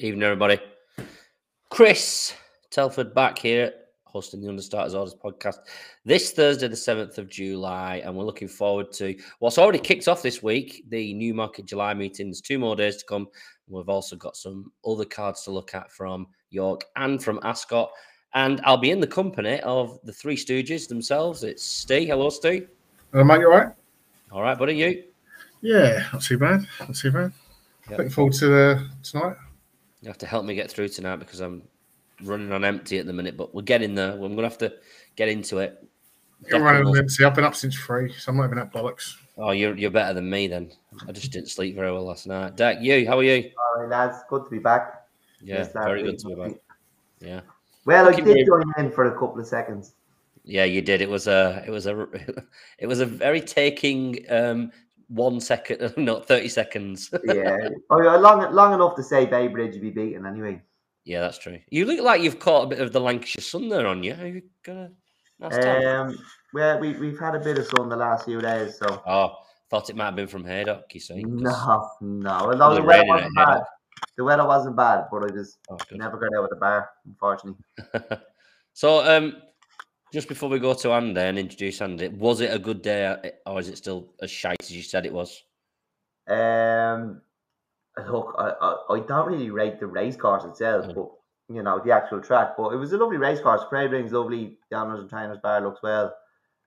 Evening, everybody. Chris Telford back here, hosting the Understarters Orders podcast this Thursday, the 7th of July. And we're looking forward to what's already kicked off this week the Newmarket July meetings. Two more days to come. We've also got some other cards to look at from York and from Ascot. And I'll be in the company of the three Stooges themselves. It's Steve. Hello, Steve. Hello, mate. You all right? All right, buddy. You? Yeah, not too bad. Not too bad. Yep. Looking forward to uh, tonight. You have to help me get through tonight because I'm running on empty at the minute, but we're getting there. I'm going to have to get into it. You're running on empty. I've been up since three, so I'm not even at bollocks. Oh, you're you're better than me then. I just didn't sleep very well last night. Dak, you, how are you? All right, lads. Good to be back. Yeah, Yes, very good to be back. Yeah, Well, I Looking did very- join in for a couple of seconds. yeah, you did. It was a it was a it was a very taking um one second, not thirty seconds. Yeah. oh, yeah, long, long enough to say Bay Bridge would be beaten anyway. yeah, that's true. You look like you've caught a bit of the Lancashire sun there on you. Are you gonna? Um, well, we, we've had a bit of sun the last few days, so. oh, thought it might have been from Haydock. You see? No, no. Well, Was no it the weather wasn't bad. Haydock? The weather wasn't bad, but I was Oh, never got out of the bar, unfortunately. so, um, just before we go to Andy and introduce Andy, was it a good day, or is it still as shite as you said it was? Um, look, I, I, I don't really rate the race course itself, Mm. but you know the actual track. But it was a lovely race course. Braybrings lovely. The Honours and Trainers Bar looks well.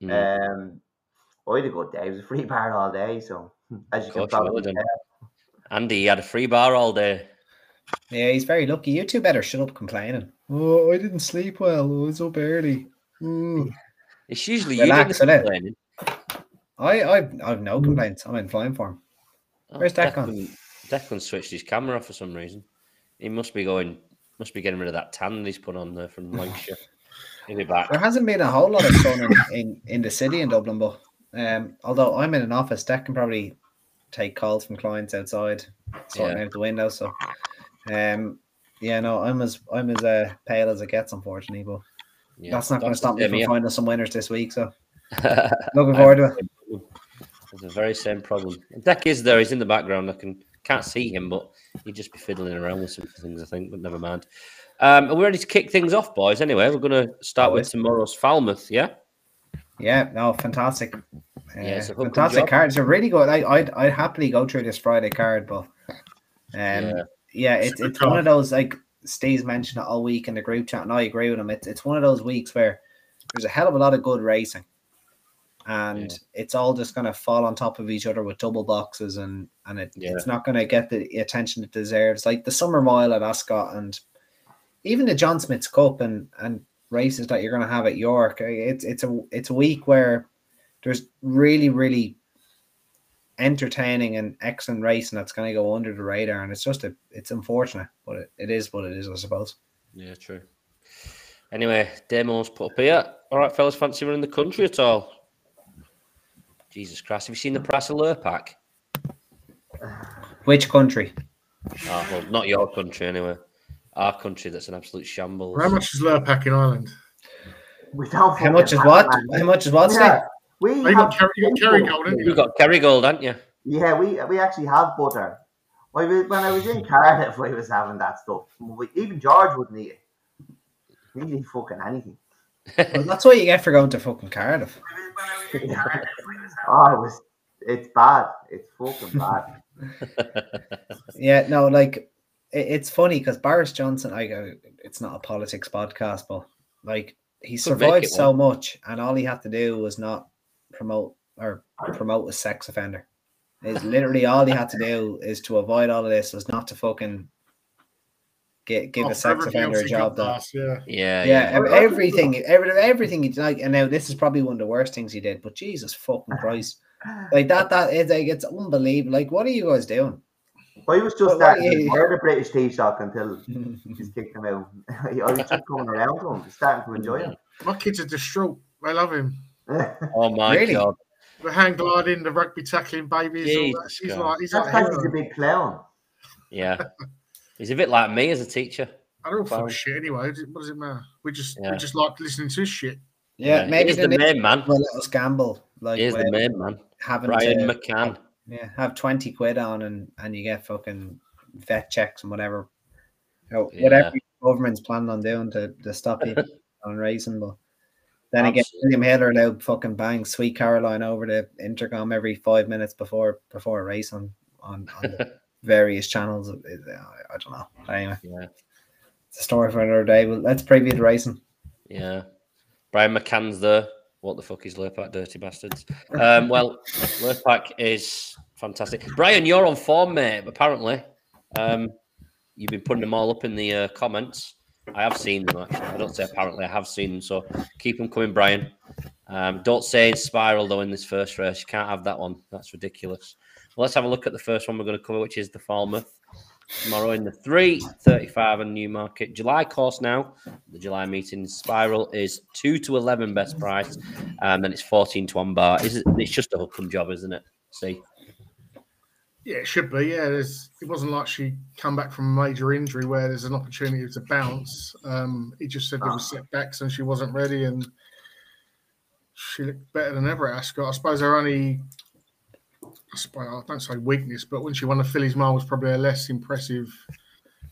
Mm, Um, I had a good day. It was a free bar all day, so as you Of can course you probably tell. Andy, you had a free bar all day. Yeah, he's very lucky. You two better shut up complaining. Oh, I didn't sleep well. I was up early. Ooh. It's usually Relax, you doing innit? the complaining. I, I, I've no complaints. I'm in flying form. Oh, Where's Declan? Declan, Declan switched his camera off for some reason. He must be going, must be getting rid of that tan he's put on there from Lancashire. He'll be back. There hasn't been a whole lot of sun in, in, in the city in Dublin, but um, although I'm in an office, that can probably take calls from clients outside, sorting Yeah. out the window. So, um, yeah, no, I'm as I'm as uh, pale as it gets, unfortunately. But Yeah, that's not going to stop me same from finding some winners this week. So, looking forward to it. It's the very same problem. Deck is there. He's in the background. I can can't see him, but he'd just be fiddling around with some things. I think, but never mind. Um, are we ready to kick things off, boys? Anyway, we're going to start with tomorrow's Falmouth. Yeah. Yeah, no, fantastic. Uh, Yeah, it's a fantastic job. cards. Are really good. I, I'd, I'd happily go through this Friday card, but um, Yeah. yeah, It's it's it's one of those like Steve's mentioned it all week in the group chat, and I agree with him. It's it's one of those weeks where there's a hell of a lot of good racing, and Yeah. it's all just going to fall on top of each other with double boxes, and and it, Yeah. it's not going to get the attention it deserves. Like the Summer Mile at Ascot, and even the John Smith's Cup, and and races that you're going to have at York. It's it's a it's a week where there's really really entertaining and excellent racing that's going to go under the radar, and it's just a it's unfortunate, but it, it is what it is, I suppose. Yeah, true. Anyway, demos put up here. All right, fellas, fancy running the country at all? Jesus Christ, have you seen the price of Lurpak? Which country? Oh, well, not your country anyway. Our country that's an absolute shambles. How much is Lurpak in Ireland? We don't. How much is what? How much is what? Steve? Yeah, we Oh, you got have Kerry, you got Kerry Gold, haven't You've you? got Kerrygold, haven't you? Yeah, we we actually have butter. When I was in Cardiff, we was having that stuff. We, even George wouldn't eat it. He didn't eat fucking anything. Well, that's what you get for going to fucking Cardiff. oh, it was. It's bad. It's fucking bad. Yeah, no, like it, it's funny because Boris Johnson, I go. Uh, it's not a politics podcast, but like he Could survived it so much, and all he had to do was not promote or promote a sex offender. Is literally all he had to do is to avoid all of this was not to fucking get give Oh, a sex offender a job got that past, yeah. Yeah, yeah, ev- Well, that's- everything, every, everything he like, and now this is probably one of the worst things he did. But Jesus fucking Christ, like that, that is like it's unbelievable. Like, what are you guys doing? Well, he was just Well, starting yeah, to yeah. wear the British Taoiseach until just kicked him out. I was just coming around to him, starting to enjoy him. My kids are distraught. I love him. Oh my Really? god. The hang gliding, the rugby tackling babies. all that. Jesus He's God. like, he's That's like, he's a big clown. Yeah. He's a bit like me as a teacher. I don't fuck Wow. shit anyway. What does it matter? We just Yeah. we just like listening to his shit. Yeah, maybe He's the, the main man. one, let us gamble. Like He's the main man. having Brian to McCann. yeah have twenty quid on and and you get fucking vet checks and whatever. know, Yeah. whatever government's planning on doing to, to stop people on racing. But then again, Absolutely. William Hiller allowed fucking bang Sweet Caroline over the intercom every five minutes before before a race on on, on various channels. It- it- I, I don't know. Anyway, Yeah, it's a story for another day. But let's preview the racing. yeah. Brian McCann's there. What the fuck is Lurpak, dirty bastards? Um, well, Lurpak is fantastic. Brian, you're on form, mate. Apparently, um, you've been putting them all up in the uh, comments. I have seen them actually. I don't say apparently. I have seen them. So keep them coming, Brian. Um, don't say spiral though in this first race. You can't have that one. That's ridiculous. Well, let's have a look at the first one we're going to cover, which is the Falmouth. Tomorrow in the 335 and Newmarket. July course now. The July meeting spiral is 2 to 11 best price. And then it's 14 to one bar. Is it, it's just a hook job, isn't it? See? Yeah, it should be. Yeah, there's. It wasn't like she come back from a major injury where there's an opportunity to bounce. Um, he just said there were setbacks and she wasn't ready, and she looked better than ever at Ascot. I suppose her only, I suppose I don't say weakness, but when she won the Fillies Mile was probably a less impressive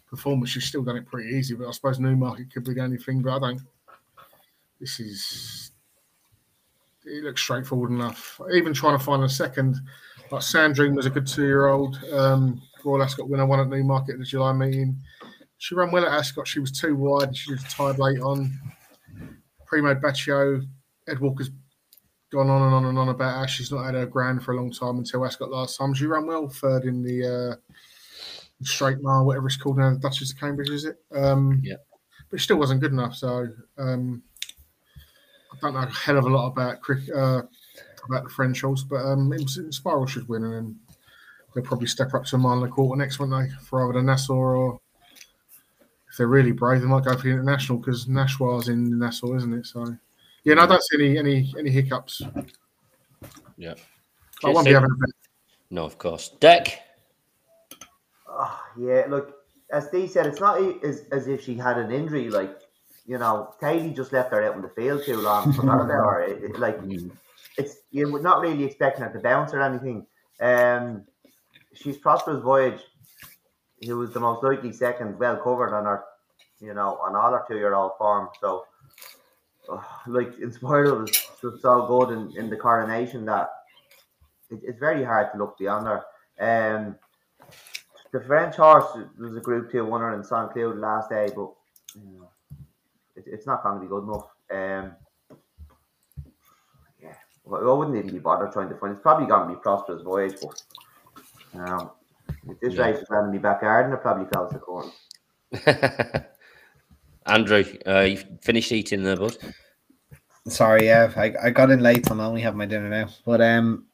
performance. She's still done it pretty easy, but I suppose Newmarket could be the only thing. But I don't. This is. It looks straightforward enough. Even trying to find a second like Sandrine was a good two-year-old. Um, Royal Ascot winner, won at Newmarket at the July meeting. She ran well at Ascot. She was too wide. She was tied late on. Prima Bacio, Ed Walker's gone on and on and on about how she's not had her grand for a long time until Ascot last time. She ran well, third in the uh, straight mile, whatever it's called now, the Duchess of Cambridge, is it? Um, Yeah. But she still wasn't good enough. So um, I don't know a hell of a lot about cricket. Uh, about the French horse, but um, in, Inspiral should win, and then they'll probably step up to a mile and a quarter next, won't they? For either the Nassau or if they're really brave, they might go for the international because Nashwa's in Nassau, isn't it? So yeah, no, I don't see any any any hiccups. Yeah. I won't be having a bet. No, of course. Deck. Oh, yeah, look, as Steve said, it's not as, as if she had an injury. Like, you know, Katie just left her out in the field too long. Forgot about her. It- it- like, Mm. It's you're not really expecting her to bounce or anything. Um, she's Prosperous Voyage, who was the most likely second, well covered on her, you know, on all her two-year-old form. So, uh, like, Inspiral was just so good in, in the coronation that it, it's very hard to look beyond her. Um, the French horse was a Group Two winner in Saint Cloud last day, but you know, it, it's not going to be good enough. Um, I wouldn't even be bothered trying to find. It's probably going to be Prosperous Voyage, but um, if this Yeah. race is around in my backyard, and it probably close the corner. Andrew, uh, you finished eating there, bud. Sorry, yeah, I, I got in late, so I'm only having my dinner now. But um,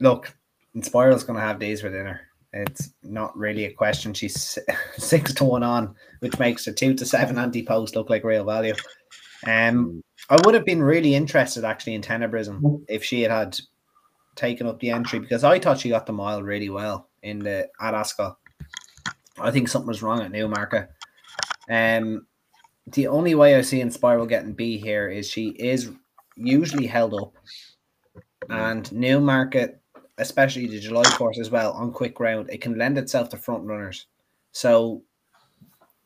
look, Inspiral's going to have these for dinner. It's not really a question. She's six to one on, which makes the two to seven anti post look like real value. Um, I would have been really interested actually in Tenebrism if she had had taken up the entry because I thought she got the mile really well in the at Ascot. I think something was wrong at Newmarket. Um, the only way I see Inspiral getting B here is she is usually held up, and Newmarket, especially the July course as well on quick ground, it can lend itself to front runners. So,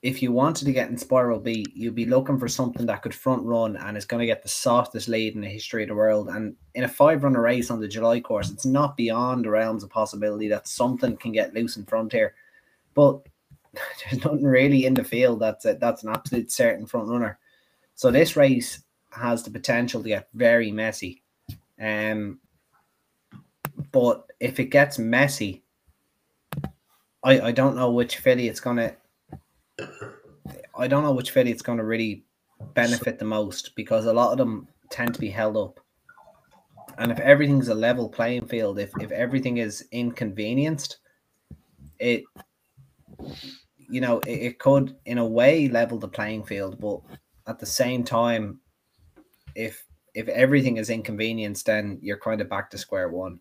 if you wanted to get Inspiral B, you'd be looking for something that could front run and is going to get the softest lead in the history of the world. And in a five runner race on the July course, it's not beyond the realms of possibility that something can get loose in front here. But there's nothing really in the field that's a, that's an absolute certain front runner. So this race has the potential to get very messy. Um, but if it gets messy, I I don't know which filly it's gonna. I don't know which filly it's gonna really benefit the most because a lot of them tend to be held up. And if everything's a level playing field, if if everything is inconvenienced, it you know, it, it could in a way level the playing field, but at the same time, if if everything is inconvenienced, then you're kind of back to square one.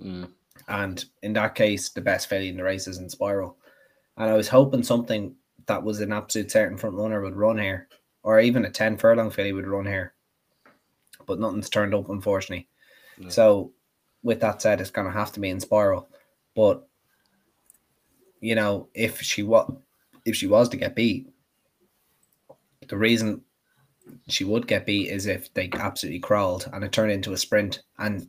Mm. And in that case, the best filly in the race is Inspiral. And I was hoping something that was an absolute certain front runner would run here, or even a 10 furlong filly would run here. But nothing's turned up, unfortunately. No. So, with that said, it's going to have to be Inspiral. But, you know, if she what if she was to get beat, the reason she would get beat is if they absolutely crawled and it turned into a sprint. And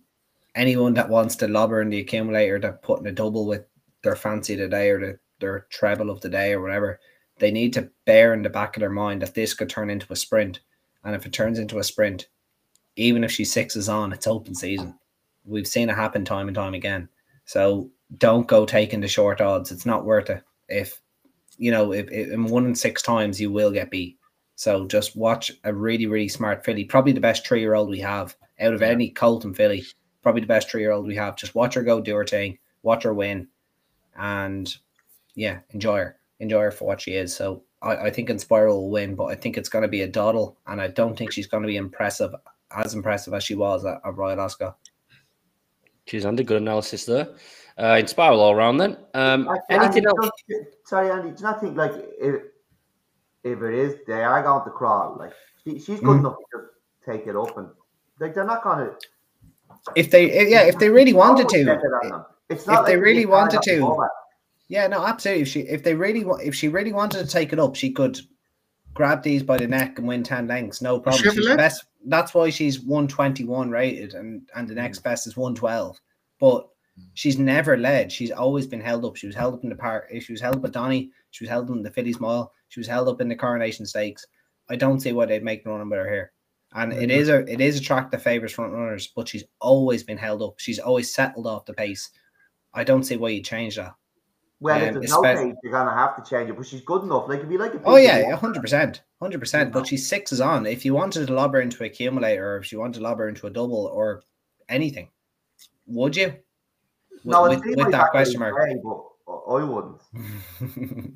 anyone that wants to lobber in the accumulator that putting a double with their fancy today or the, their treble of the day or whatever, they need to bear in the back of their mind that this could turn into a sprint. And if it turns into a sprint, even if she sixes on, it's open season. We've seen it happen time and time again. So don't go taking the short odds. It's not worth it. If you know, if, if in one in six times you will get beat. So just watch a really, really smart filly, probably the best three year old we have out of any Colton filly, probably the best three year old we have. Just watch her go do her thing, watch her win, and yeah, enjoy her. Enjoy her for what she is. So I, I think Inspiral will win, but I think it's going to be a doddle, and I don't think she's going to be impressive, as impressive as she was at, at Royal Ascot. She's under good analysis there. Uh, Inspiral all around then. Um, anything Andy, else? Sorry, Andy. Do you not think like if if it is they are going to crawl, like she, she's good Mm. enough to take it up and like they're not going to. If they, yeah, if they really wanted to, It's if they really wanted to, format. Yeah, no, absolutely. If she if they really wa- if she really wanted to take it up, she could grab these by the neck and win ten lengths, no problem. She's the best. That's why she's one twenty one rated, and and the Mm. next best is one twelve. But she's never led. She's always been held up. She was held up in the park. She was held up at Donny. She was held up in the Fillies Mile. She was held up in the Coronation Stakes. I don't see why they'd make running with her here. And it Mm. a it is a track that favours front runners, but she's always been held up. She's always settled off the pace. I don't see why you change that. Well, Um, if there's no espec- you're gonna have to change it. But she's good enough. Like if you like a Oh yeah, hundred percent, hundred percent. But she's sixes on. If you wanted to lob her into accumulator, or if you wanted to lob her into a double, or anything, would you? With, No, with, with like that question way, mark. but I wouldn't.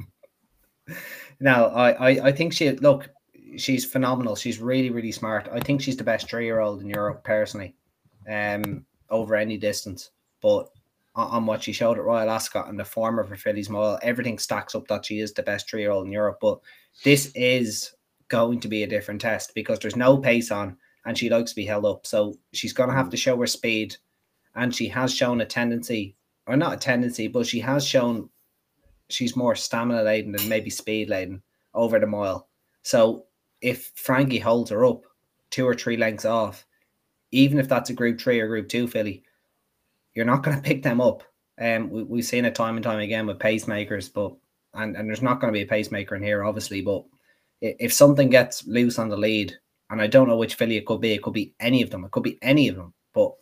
no, I, I, I think she look. She's phenomenal. She's really, really smart. I think she's the best three-year-old in Europe, personally, um, over any distance. But on, what she showed at Royal Ascot and the form of her Fillies Mile, everything stacks up that she is the best three-year-old in Europe. But this is going to be a different test because there's no pace on, and she likes to be held up. So she's going to have to show her speed, and she has shown a tendency, or not a tendency, but she has shown she's more stamina laden than maybe speed laden over the mile. So if Frankie holds her up two or three lengths off, even if that's a group three or group two filly, you're not going to pick them up. Um, we, we've seen it time and time again with pacemakers, but and, and there's not going to be a pacemaker in here, obviously. But if something gets loose on the lead, and I don't know which filly it could be, it could be any of them, it could be any of them, but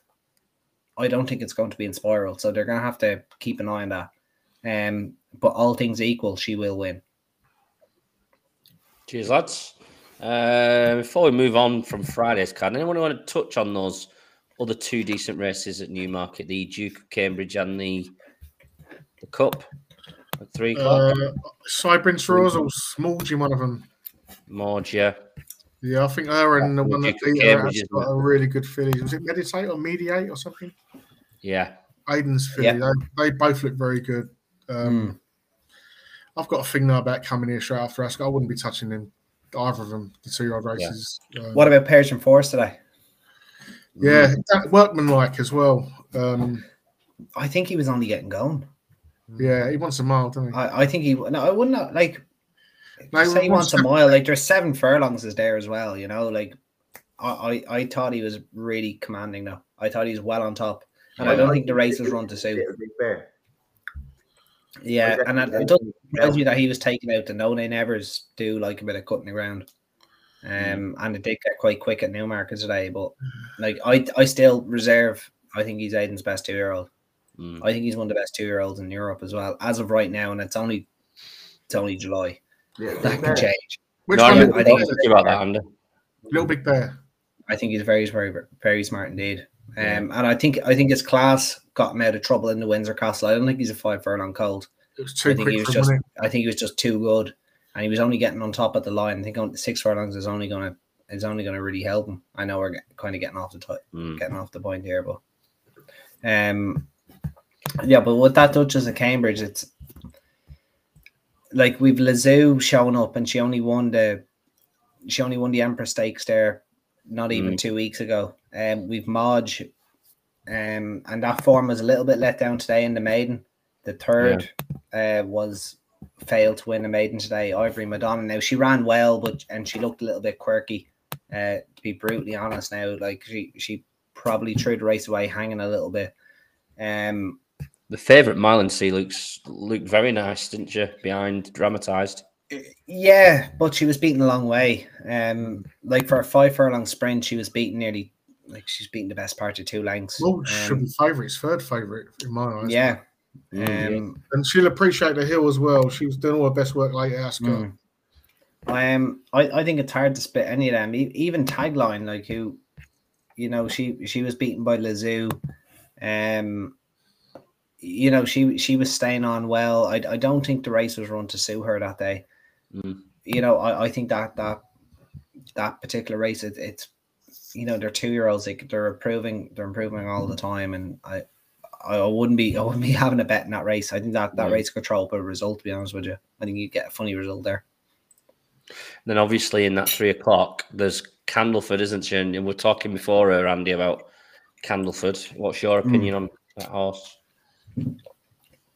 I don't think it's going to be Inspiral. So they're going to have to keep an eye on that. Um, but all things equal, she will win. Cheers, lads. Uh, before we move on from Friday's card, anyone want to touch on those other two decent races at Newmarket, the Duke of Cambridge and the the Cup at three o'clock? Uh, Cypress Rose or Smallgy, one of them. Morgia. Yeah, yeah I think her and the one that Duke of beat her Cambridge, has got a really good filly. Was it Meditate or Mediate or something? Yeah. Aidan's filly. Yeah. They, they both look very good. Um, I've got a thing now about coming here straight after Ascot. I wouldn't be touching them, either of them, the two year old races. Um, What about Persian Force today? Yeah, that workman like as well. Um, I think he was only getting going. yeah, he wants a mile, doesn't he? I, I think he no, I wouldn't like No, say he wants a mile. Like there's seven furlongs is there as well. You know, like I, I, I thought he was really commanding though. I thought he was well on top, and I don't think the race was run to suit. Be fair. Yeah, and it, definitely it doesn't think me that he was taken out. The no they nevers do like a bit of cutting the ground. Um, and it did get quite quick at Newmarket today, but like I, I still reserve. I think he's Aidan's best two year old. Mm. I think he's one of the best two year olds in Europe as well, as of right now, and it's only it's only July. Yeah, That can fair. change. Which No, one? I Little, I think Bear? about that, Andy. Little Big Bear. I think he's very, very, very smart indeed. Um, and I think I think his class got him out of trouble in the Windsor Castle. I don't think he's a five furlong cold. It was too I think he quick was just wasn't I think he was just too good, and he was only getting on top of the line. I think on six furlongs is only gonna is only gonna really help him. I know we're kind of getting off the t- Mm. getting off the point here, but um, yeah, but what that Duchess of Cambridge, it's like we've Lezoo showing up, and she only won the she only won the Empress Stakes there, not even Mm. two weeks ago. Um, we've Mawj, um, and that form was a little bit let down today in the maiden. The third uh, was failed to win a maiden today. Ivory Madonna. Now she ran well, but and she looked a little bit quirky. Uh, to be brutally honest, now like she she probably threw the race away hanging a little bit. Um, the favourite Maylandsea looks looked very nice, didn't you? Behind Dramatised. Yeah, but she was beaten a long way. Um, like for a five furlong sprint, she was beaten nearly like she's beaten the best part of two lengths. Well, should Um, be favourites, third favourite in my eyes. yeah. Mm, Um, and she'll appreciate the hill as well. She was doing all her best work late at Ascot. Mm. Um, I, I think it's hard to split any of them. E- Even tagline, like who, you know, she she was beaten by Lezoo. Um, you know, she she was staying on well. I, I don't think the race was run to sue her that day. Mm. You know, I, I think that that that particular race, it, it's you know, they're two year olds. Like they're improving, they're improving all the time, and I. I wouldn't be I wouldn't be having a bet in that race. I think that that Yeah. race could throw up a result. To be honest with you, I think you'd get a funny result there. Then obviously in that three o'clock, there's Candleford, isn't she? And we we're talking before, her, Andy, about Candleford. What's your opinion on that horse?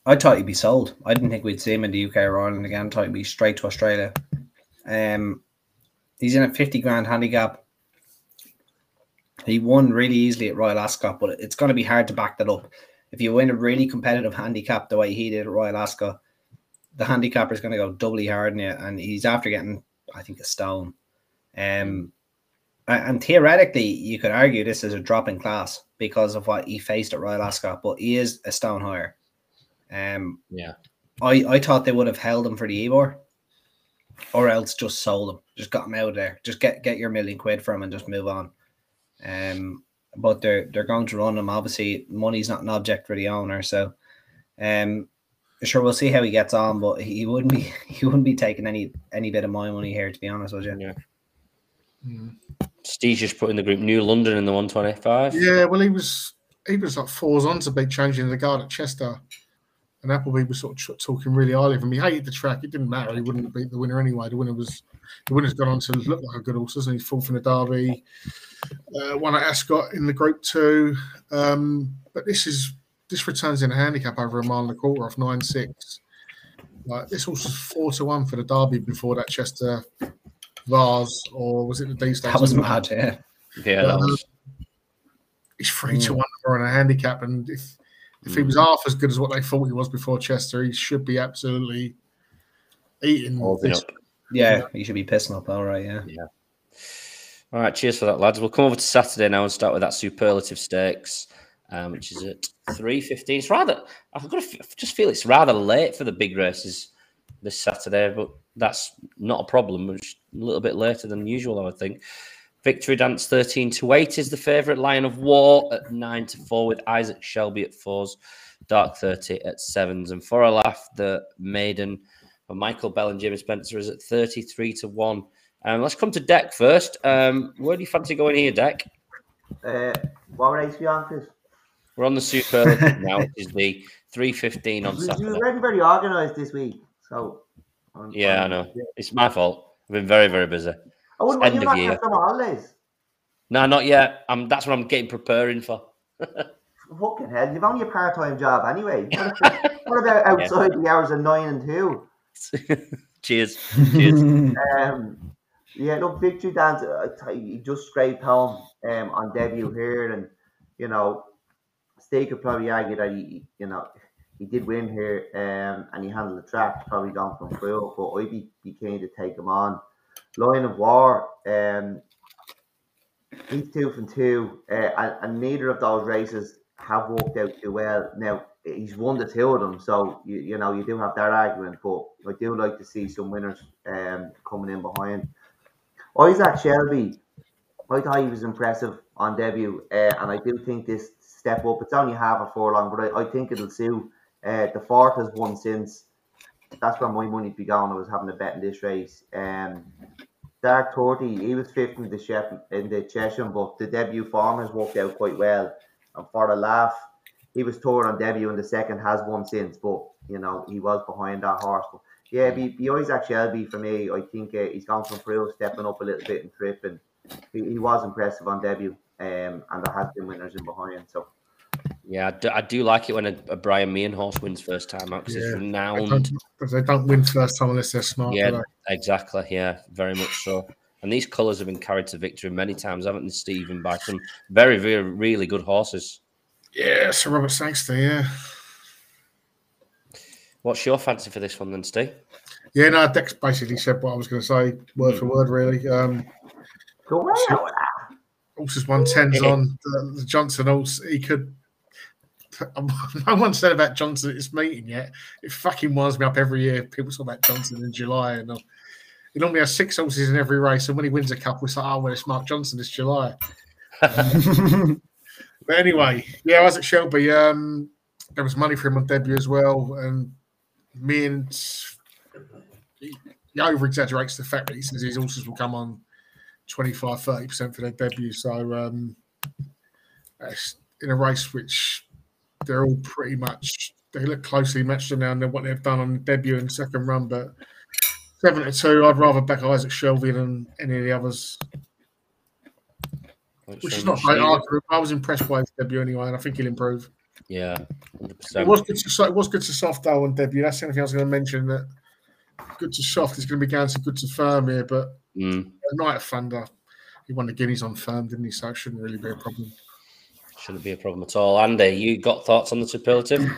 I thought he'd be sold. I didn't think we'd see him in the UK or Ireland again. I thought he'd be straight to Australia. Um, he's in a 50 grand handicap. He won really easily at Royal Ascot, but it's going to be hard to back that up. If you win a really competitive handicap the way he did at Royal Ascot, the handicapper is going to go doubly hard on you, and he's after getting, I think, a stone. Um, and theoretically, you could argue this is a drop in class because of what he faced at Royal Ascot, but he is a stone higher. Um, Yeah. I, I thought they would have held him for the Ebor, or else just sold him, just got him out of there, just get get your million quid from him and just move on. Um, but they're they're going to run him. Obviously, money's not an object for the owner, so um, sure we'll see how he gets on. But he wouldn't be he wouldn't be taking any any bit of my money here, to be honest with you. Yeah. Mm. Steve just put in the group New London in the 125. Yeah, well, he was he was like fours on to be changing the guard at Chester, and Appleby was sort of tr- talking really highly of him. He hated the track. It didn't matter. He wouldn't beat the winner anyway. The winner was the winner's gone on to look like a good horse, hasn't he? Fourth in the Derby, uh, one at Ascot in the Group Two. Um, but this is this returns in a handicap over a mile and a quarter off nine six. Like this horse was four to one for the Derby before that Chester Vase, or was it the Dee Stakes? That was mad, yeah. Yeah, that was. he's three to Mm. one on a handicap, and if if he Mm. was half as good as what they thought he was before Chester, he should be absolutely eating. holding this. up. Yeah, you should be pissing up, all right, yeah. Yeah. All right, cheers for that, lads. We'll come over to Saturday now and start with that superlative stakes, um, which is at three fifteen. It's rather, I've got to f- just feel it's rather late for the big races this Saturday, but that's not a problem. It's a little bit later than usual, I would think. Victory Dance thirteen to eight is the favourite. Lion of War at nine to four with Isaac Shelby at fours. Dark thirty at sevens, and for a laugh, the maiden for Michael Bell and Jimmy Spencer is at thirty-three to one. Um, let's come to Deck first. Um, where do you fancy going here, Deck? Uh, we on, Chris? We're on the superlative now, which is the 315 on Saturday. were very, very organised this week, so. I'm- Yeah, I I'm- know. It's my fault. I've been very, very busy. I wouldn't End of year. holidays. No, not yet. Um, that's what I'm getting preparing for. Fucking hell, you've only a part time job anyway. What about, what about outside the hours of nine and two? Cheers. Cheers. Um, yeah, look, Victory Dance, uh, he just scraped home um, on debut here, and you know, Steve could probably argue that he, you know, he did win here, um, and he handled the track, probably gone from through, but I'd be, be keen to take him on. Lion of War, um, he's two from two, uh, and, and neither of those races have worked out too well. Now he's won the two of them, so you, you know you do have that argument. But I do like to see some winners um, coming in behind. Isaac Shelby, I thought he was impressive on debut, uh, and I do think this step up. It's only half a furlong, but I, I think it'll suit. Uh, the fourth has won since. That's where my money'd be going. I was having a bet in this race. Um, Dark Thirty, he was fifth in the chef in the Chesham, but the debut form has worked out quite well. And for the laugh, he was third on debut and the second has won since, but you know he was behind that horse. But yeah, be, be Isaac Shelby for me. I think uh, he's gone from through, stepping up a little bit and tripping. He, he was impressive on debut, um, and there has been winners in behind. So Yeah, I do, I do like it when a, a Brian Meehan horse wins first time out because Yeah. it's renowned. don't, they don't win first time unless they're smart. Yeah, they? exactly. Yeah, very much so. And these colours have been carried to victory many times, haven't they, Stephen? By some very, very, really good horses. Yeah. Sir Robert Sangster, yeah. What's your fancy for this one then, Steve? Yeah, no, Dex basically said what I was going to say, word for word, really. Um, Go away So- now with that. horses won tens on the, the Johnston horse. He could. No one said about Johnston at this meeting yet. It fucking winds me up every year. People talk about Johnston in July, and uh, he normally has six horses in every race. And when he wins a couple, it's like, oh, well, it's Mark Johnston this July. But anyway, yeah, Isaac Shelby. Um, there was money for him on debut as well, and me and he, he over exaggerates the fact that he says his horses will come on 25 30 percent for their debut. So um, in a race which they're all pretty much they look closely matched now than what they've done on debut and second run. But seven to two, I'd rather back Isaac Shelby than any of the others, which is not great. argument. I was impressed by his debut anyway, and I think he'll improve. Yeah, hundred It was good to it was good to soft though on debut. That's the only thing I was going to mention. That good to soft is going to be going to good to firm here, but Mm, Night of Thunder, he won the Guineas on firm, didn't he? So it shouldn't really be a problem. shouldn't be a problem at all. Andy, you got thoughts on the superlative?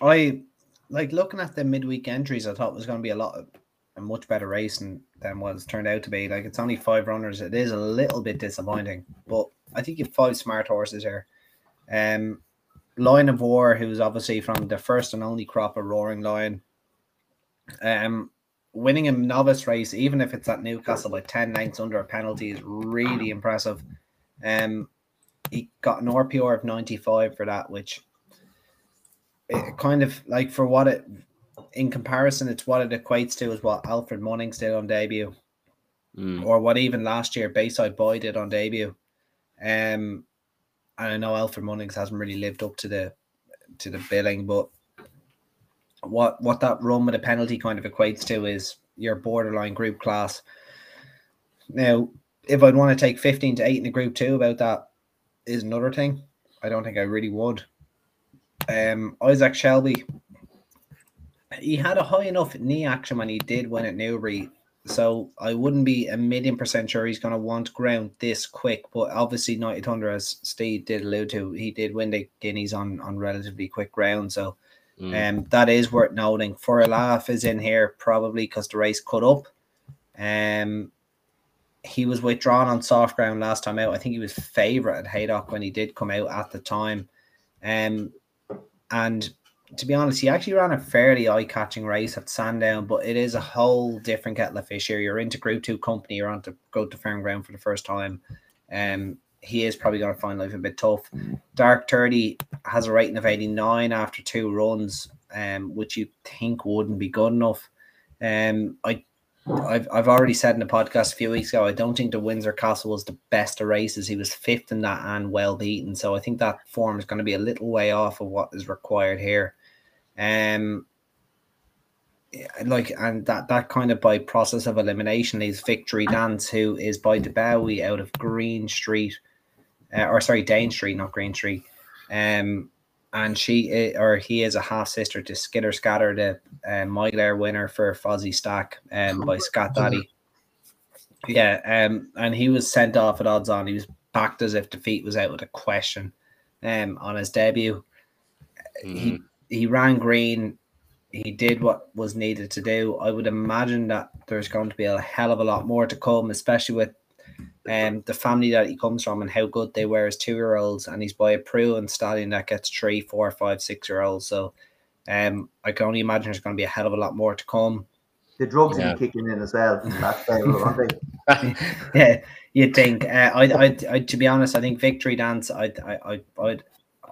I like looking at the midweek entries. I thought it was going to be a lot of, a much better race than, than what it's turned out to be. Like it's only five runners. It is a little bit disappointing, but I think you have five smart horses here. Um, Lion of War, who's obviously from the first and only crop of Roaring Lion. Um, winning a novice race, even if it's at Newcastle by ten lengths under a penalty, is really impressive. Um, he got an RPR of ninety five for that, which it kind of like for what it in comparison, it's what it equates to is what Alfred Munnings did on debut, Mm, or what even last year Bayside Boy did on debut. Um, and I know Alfred Munnings hasn't really lived up to the to the billing, but what what that run with a penalty kind of equates to is your borderline group class. Now, if I'd want to take fifteen to eight in a group two about that is another thing. I don't think I really would. Um, Isaac Shelby, he had a high enough knee action when he did win at Newbury, so I wouldn't be a million percent sure he's going to want ground this quick. But obviously, Night of Thunder, as Steve did allude to, he did win the Guineas on on relatively quick ground, so mm. um, that is worth noting. For a laugh is in here probably because the race cut up. Um, he was withdrawn on soft ground last time out. I think he was favourite at Haydock when he did come out at the time. Um, and to be honest, he actually ran a fairly eye-catching race at Sandown, but it is a whole different kettle of fish here. You're into Group Two company. You're on to go to firm ground for the first time. Um, he is probably going to find life a bit tough. Dark 30 has a rating of 89 after two runs, um, which you think wouldn't be good enough. Um, I, I've, I've already said in the podcast a few weeks ago, I don't think the Windsor Castle was the best of races. He was fifth in that and well beaten. So I think that form is going to be a little way off of what is required here. Um, like and that that kind of by process of elimination is Victory Dance, who is by Dubawi out of Green Street, uh, or sorry, Dane Street, not Green Street. Um, and she i- or he is a half sister to Skitter Scatter, the um, Moyglare winner for Fozzy Stack, um, by Scat Daddy. Yeah, um, and he was sent off at odds on. He was backed as if defeat was out of the question. Um, on his debut, he Mhm. He ran green. He did what was needed to do. I would imagine that there's going to be a hell of a lot more to come, especially with um the family that he comes from and how good they were as two year olds. And he's by a proven stallion that gets three, four, five, six year olds. So um I can only imagine there's going to be a hell of a lot more to come. The drugs Yeah. will be kicking in as well. That's favourable, aren't they? yeah, you'd think. Uh, I, I, I, to be honest, I think Victory Dance. I, I, I, I'd,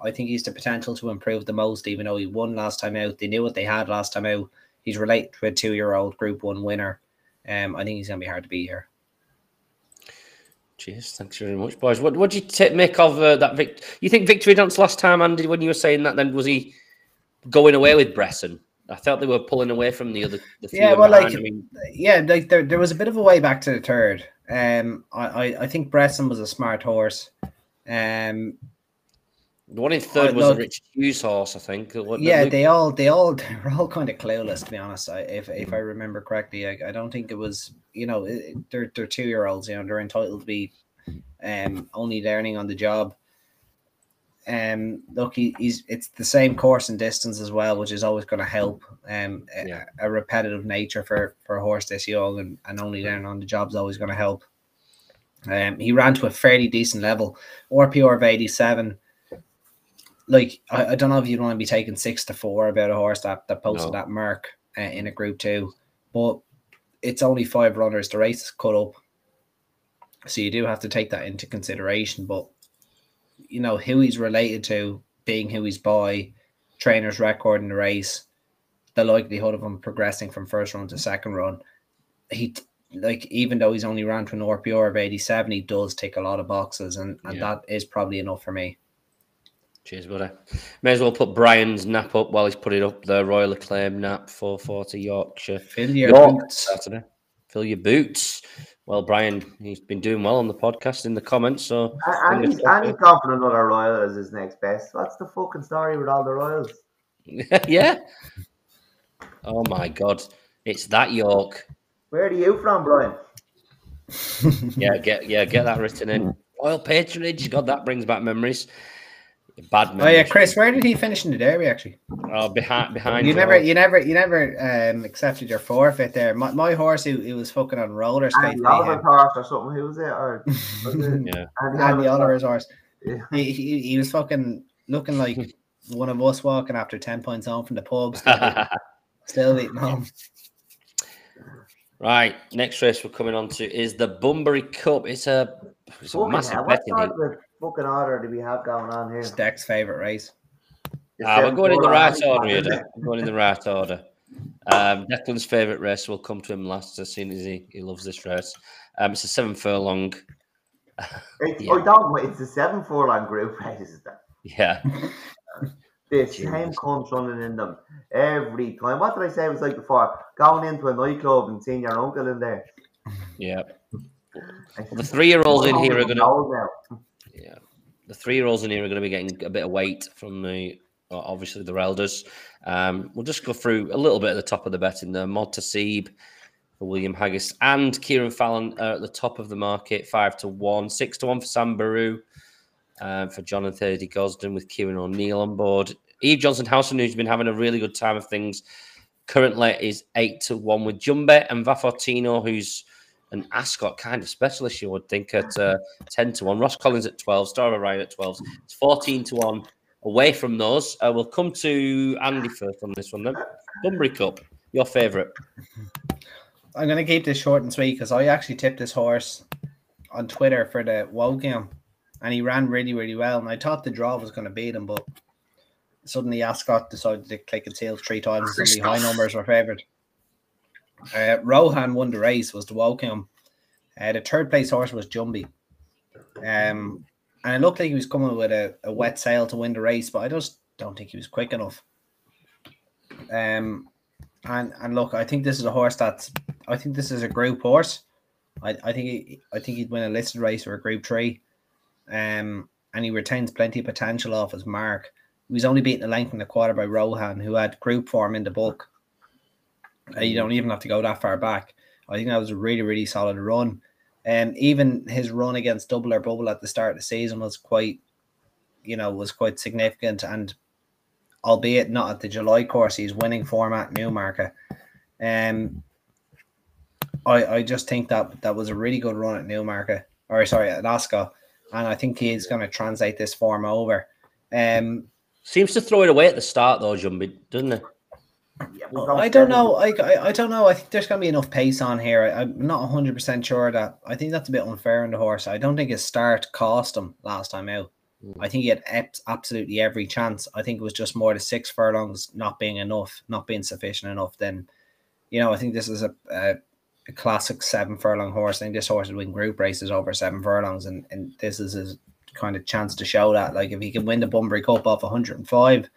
I think he's the potential to improve the most. Even though he won last time out, they knew what they had last time out. He's related to a two-year-old Group One winner. Um, I think he's gonna be hard to beat here. Cheers, thanks very much, boys. What what do you ta make of uh, that? Vic- you think victory dance last time, Andy? When you were saying that, then was he going away with Bresson? I felt they were pulling away from the other. The Yeah, well, like- I mean, Yeah, like there, there was a bit of a way back to the third. Um, I, I, I think Bresson was a smart horse. Um, The one in third was a Richard Hughes horse, I think. Yeah, they all they all they're all kind of clueless to be honest. I, if if I remember correctly, I, I don't think it was you know they're they're two year olds. You know they're entitled to be um only learning on the job. Um, look, he, he's it's the same course and distance as well, which is always going to help. Um, a- a, repetitive nature for for a horse this young and, and only learning on the job is always going to help. Um, he ran to a fairly decent level, RPR of eighty seven like I, I don't know if you'd want to be taking six to four about a horse that, that posted No. that mark uh, in a group two, but it's only five runners. The race is cut up, so you do have to take that into consideration. But you know who he's related to, being who he's by, trainer's record in the race, the likelihood of him progressing from first run to second run. He like even though he's only ran to an RPR of eighty seven, he does tick a lot of boxes, and, and Yeah. that is probably enough for me. Cheers, buddy. May as well put Brian's nap up while he's put it up. The Royal Acclaim nap, 440 Yorkshire. Fill your York boots. Saturday. Fill your boots. Well, Brian, he's been doing well on the podcast in the comments. So And, and fingers he's, crossed, and he's gone for another Royal as his next best. What's the fucking story with all the Royals? yeah. Oh my God, it's that York. Where are you from, Brian? Yeah, get yeah, get that written in. Royal patronage. God, that brings back memories. Bad Oh yeah, Chris, where did he finish in the derby? Actually, Oh, behind behind. you York. never, you never, you never um, accepted your forfeit there. My, my horse, who, who was fucking on roller skates. Andy Oliver's horse or something. Who was it? Or was it Yeah. Andy, Andy Oliver's Oliver's horse. Yeah. He, he, he was fucking looking like one of us walking after ten points home from the pub, still, still eating home. right. Next race we're coming on to is the Bunbury Cup. It's a it's a massive betting sort heat. of fucking order do we have going on here? It's Deck's favorite race. The Ah, we're going in the right order here. isn't it? Dec. We're going in the right order. Um, Declan's favourite race will come to him last as soon as he, he loves this race. Um, it's a seven furlong. It's, Yeah. Oh, don't wait. It's a seven furlong group race. Is that? Yeah. The Jesus. same cunts running in them every time. What did I say it was like before? Going into a nightclub and seeing your uncle in there. Yeah. The three year olds in here are going to. The three year olds in here are going to be getting a bit of weight from the. obviously, the elders. Um, we'll just go through a little bit at the top of the betting there. Montaseeb for William Haggas and Cieren Fallon are at the top of the market, five to one, six to one for Sam Baru, um, for John and Thady Gosden with Kieran O'Neill on board. Eve Johnson Houghton, who's been having a really good time of things, currently is eight to one with Jumby and Vafortino, who's an Ascot kind of specialist, you would think, at uh, 10 to 1. Ross Collins at 12, Star Ryan at 12. It's 14 to 1 away from those. Uh, we'll come to Andy first on this one then. Bunbury Cup, your favourite. I'm gonna keep this short and sweet because I actually tipped this horse on Twitter for the Wokingham, and he ran really, really well. And I thought the draw was gonna beat him, but suddenly Ascot decided to click its heels three times, and suddenly high numbers were favoured. Uh, Rohaan won the race. Was the Wokingham. Uh, the third place horse was Jumby. Um, and it looked like he was coming with a, a wet sail to win the race, but I just don't think he was quick enough. Um, and and look, I think this is a horse that's I think this is a group horse. I, I think he, I think he'd win a listed race or a group three. Um, and he retains plenty of potential off his mark. He was only beaten a length and a quarter by Rohaan, who had group form in the book. Uh, you don't even have to go that far back. I think that was a really, really solid run. Um, even his run against Double or Bubble at the start of the season was quite, you know, was quite significant. And albeit not at the July course, he's winning format Newmarket. Um, I I just think that that was a really good run at Newmarket, or sorry, at Ascot, and I think he's going to translate this form over. Um, Seems to throw it away at the start, though, Jumby, doesn't it? Yeah, we I don't know. I, I, I don't know. I think there's going to be enough pace on here. I, I'm not 100 percent sure that. I think that's a bit unfair on the horse. I don't think his start cost him last time out. Mm. I think he had ep- absolutely every chance. I think it was just more the six furlongs not being enough, not being sufficient enough. Then, you know, I think this is a, a, a classic seven furlong horse. I think this horse would win group races over seven furlongs, and, and this is his kind of chance to show that. Like if he can win the Bunbury Cup off 105,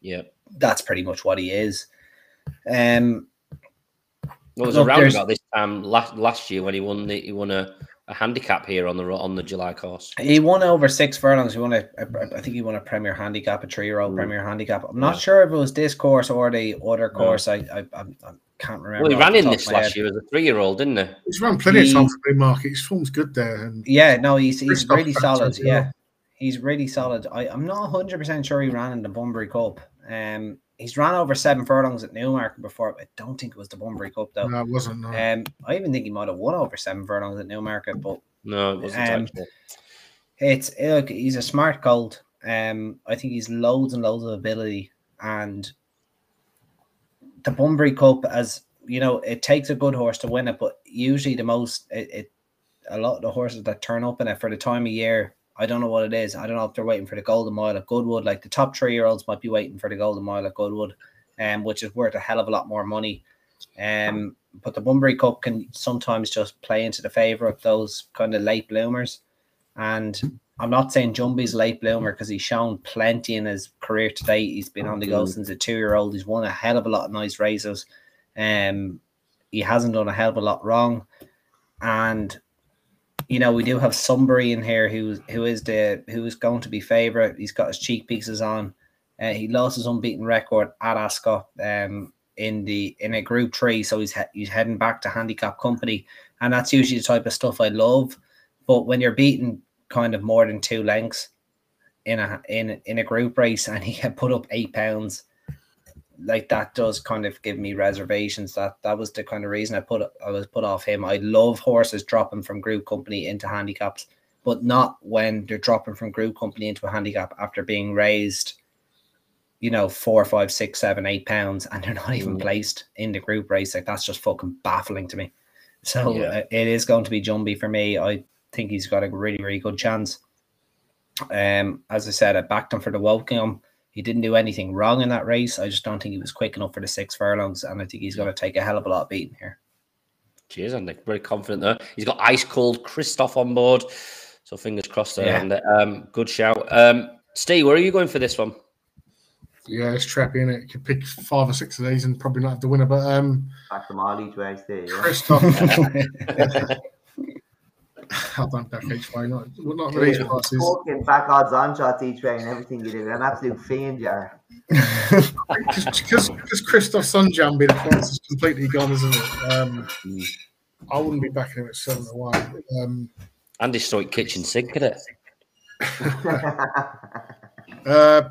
Yeah. that's pretty much what he is. Um, Well, it was Look, around there's- about this time last last year when he won the, he won a a handicap here on the on the July course. He won over six furlongs. He won a, a I think he won a Premier Handicap, a three-year-old Premier Handicap. I'm not Yeah. sure if it was this course or the other No. course. I I, I, I can't remember. Well, he ran in this last head. year as a three-year-old, didn't he? He's run plenty He- of times for Market. His form's good there. And Yeah, no, he's he's Christoph really solid. as well. Yeah, he's really solid. I, I'm not 100 percent sure he ran in the Bunbury Cup. Um, he's ran over seven furlongs at Newmarket before. I don't think it was the Bunbury Cup though. no, it wasn't. No. Um, I even think he might have won over seven furlongs at Newmarket, but No, it wasn't. Um, it's look, he's a smart colt. Um, I think he's loads and loads of ability, and the Bunbury Cup, as you know, it takes a good horse to win it, but usually the most it, it a lot of the horses that turn up in it for the time of year. I don't know what it is. I don't know if they're waiting for the Golden Mile at Goodwood. Like the top three year olds might be waiting for the Golden Mile at Goodwood, um, which is worth a hell of a lot more money. Um, but the Bunbury Cup can sometimes just play into the favour of those kind of late bloomers. And I'm not saying Jumby's late bloomer because he's shown plenty in his career to date. He's been on the go since a two year old. He's won a hell of a lot of nice races. Um, he hasn't done a hell of a lot wrong. And you know, we do have Sunbury in here who's who is the who is going to be favourite. He's got his cheek pieces on. Uh, he lost his unbeaten record at Ascot um, in the in a group three, so he's he- he's heading back to handicap company, and that's usually the type of stuff I love. But when you're beaten kind of more than two lengths in a in in a group race, and he had put up eight pounds, like that does kind of give me reservations. That that was the kind of reason I put I was put off him. I love horses dropping from group company into handicaps, but not when they're dropping from group company into a handicap after being raised, you know, four, five, six, seven, eight pounds, and they're not even Mm. placed in the group race. Like that's just fucking baffling to me. So Yeah. uh, it is going to be Jumby for me. I think he's got a really, really good chance. Um, as I said, I backed him for the Wokingham. He didn't do anything wrong in that race. I just don't think he was quick enough for the six furlongs, and I think he's going to take a hell of a lot of beating here. Cheers, Andy. Very confident there. He's got ice cold Christoph on board. So fingers crossed there. Yeah. Andy. Um, good shout. Um, Steve, where are you going for this one? yeah, it's trappy in it. You could pick five or six of these and probably not have the winner. But um, Back them all each way, stay. Yeah. Christoph, I don't back each way. Not, well, not with these prices. Fucking back odds on shots each way and everything you do. An absolute fiend, you are. Because Christoph Sunjambi, the price is completely gone, isn't it? Um, Mm. I wouldn't be backing him at seven to one. Um, Andy's stoic kitchen sink at it. Uh,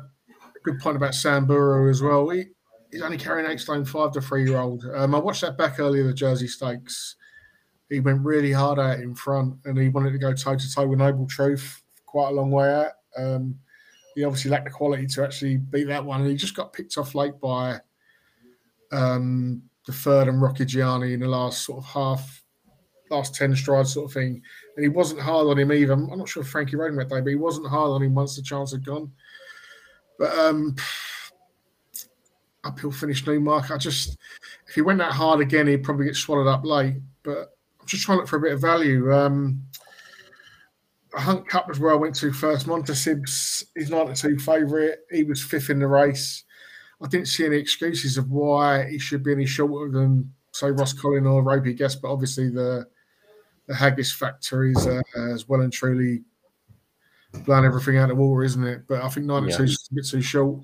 good point about Sam Burrow as well. He, he's only carrying eight stone five to three year old. Um, I watched that back earlier, the Jersey Stakes. He went really hard out in front and he wanted to go toe to toe with Noble Truth quite a long way out. Um, he obviously lacked the quality to actually beat that one. And he just got picked off late by um, the third and Rocky Gianni in the last sort of half, last 10 strides sort of thing. And he wasn't hard on him either. I'm not sure if Frankie rode him that but he wasn't hard on him once the chance had gone. But um, uphill finish Newmark. I just, if he went that hard again, he'd probably get swallowed up late. But I'm just trying to look for a bit of value. Um, a Hunt Cup was where I went to first. Montassib's his 92 favourite. He was fifth in the race. I didn't see any excuses of why he should be any shorter than, say, Rhoscolyn or Ropey Guest. But obviously, the the Haggas factor is uh, as well and truly blown everything out of water, isn't it? But I think 92 Yeah. is a bit too short.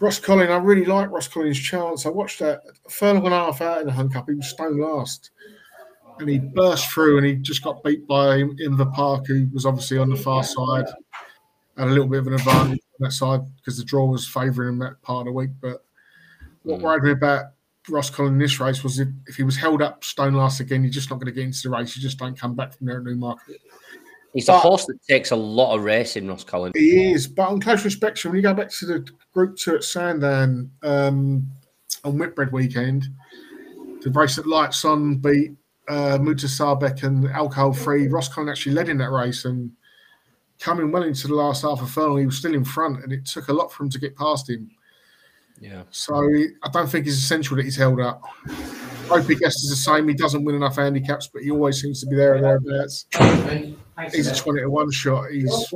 Rhoscolyn, I really like Rhoscolyn's chance. I watched that furlong and a half out in the Hunt Cup. He was stone last. And he burst through and he just got beat by him in the Park, who was obviously on the far side. Had a little bit of an advantage on that side because the draw was favouring him that part of the week. But what Mm. worried me about Rhoscolyn in this race was if, if he was held up stone last again, you're just not going to get into the race. You just don't come back from there at Newmarket. He's a horse that takes a lot of racing, Ross Collins. He is, but on close inspection, when you go back to the group two at Sandown um, on Whitbread weekend, the race that Lights On beat uh, Mutasaabeq and Alcohol Free. Rhoscolyn actually led in that race and coming well into the last half of furlong, he was still in front, and it took a lot for him to get past him. Yeah. So he- I don't think it's essential that he's held up. Ropey Guest is the same. He doesn't win enough handicaps, but he always seems to be there or thereabouts. He's a 20 to 1 shot. He's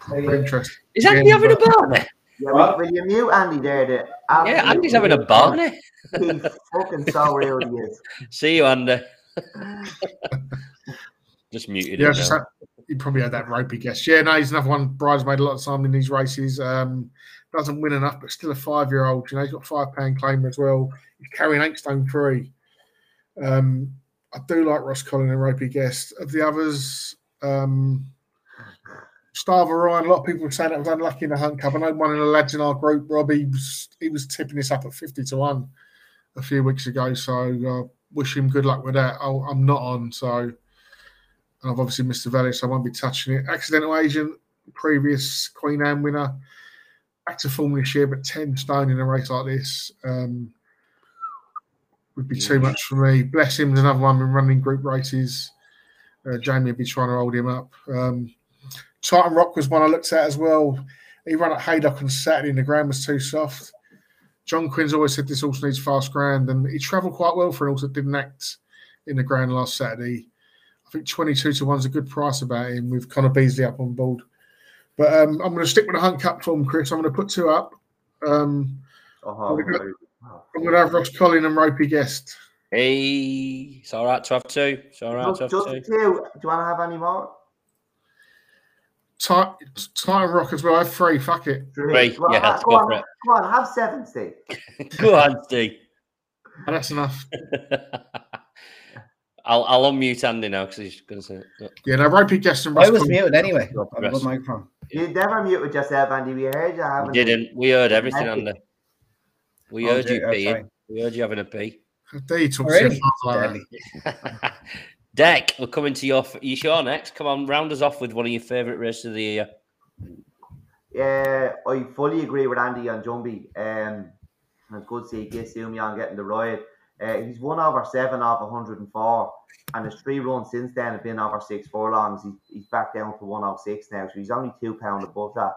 proper interesting. Is Andy Yeah, having a but- Barney? Yeah, will, will you mute Andy there? The Yeah, Andy's having a Barney. He's fucking so real, he is. See you, Andy. Just muted. Yeah, just had, he probably had that ropey guess. Yeah, no, he's another one. Bridesmaid a lot of time in these races. Um, doesn't win enough, but still a five year old. You know, he's got five pound claimer as well. He's carrying eight stone three. Um, I do like Rhoscolyn and ropey guest. Of the others, um, Starver Ryan. A lot of people were saying that was unlucky in the Hunt Cup. I know one of the lads in our group, Robbie, was, he was tipping this up at fifty to one a few weeks ago. So uh, wish him good luck with that. i I'm not on, so and I've obviously missed the value, so I won't be touching it. Accidental Agent, previous Queen Anne winner, back to form this year, but 10 stone in a race like this um, would be too much for me. Bless him, another one been running group races. Uh, Jamie would be trying to hold him up. Um, Titan Rock was one I looked at as well. He ran at Haydock on Saturday and the ground was too soft. John Quinn's always said this horse needs fast ground, and he travelled quite well for an horse that didn't act in the ground last Saturday. I think 22 to 1's a good price about him with Connor Beasley up on board. But um, I'm going to stick with the Hunt Cup form, Chris. I'm going to put two up. Um, we got- very- I'm going to have Rhoscolyn and Ropey Guest. Hey, it's all right to have two. It's all right Just, to have two. two. Do you want to have any more? Ti- Titan Rock as well. I have three. Fuck it. Three. Go on, Yeah, let's go go on, for it. Come on, have seven, Steve. Go on, Steve. And that's enough. I'll I'll unmute Andy now because he's going to say. it. Yeah, no, Ropey Guest and Ross I was muted anyway. I have a microphone. You never muted yourself, Andy. We heard you having. We didn't. We heard everything, Andy. Andy. We Oh, heard you dear, oh, peeing. We heard you having a pee. There you talk Already? to your father like Deadly. Deck, we're coming to your. You sure next? Come on, round us off with one of your favourite races of the year. Yeah, I fully agree with Andy on Jumby. Um, it's good to see Soumillon getting the ride. Uh, he's one over seven off 104, and his three runs since then have been over six furlongs. He's, he's back down to 106 now, so he's only two pound above that.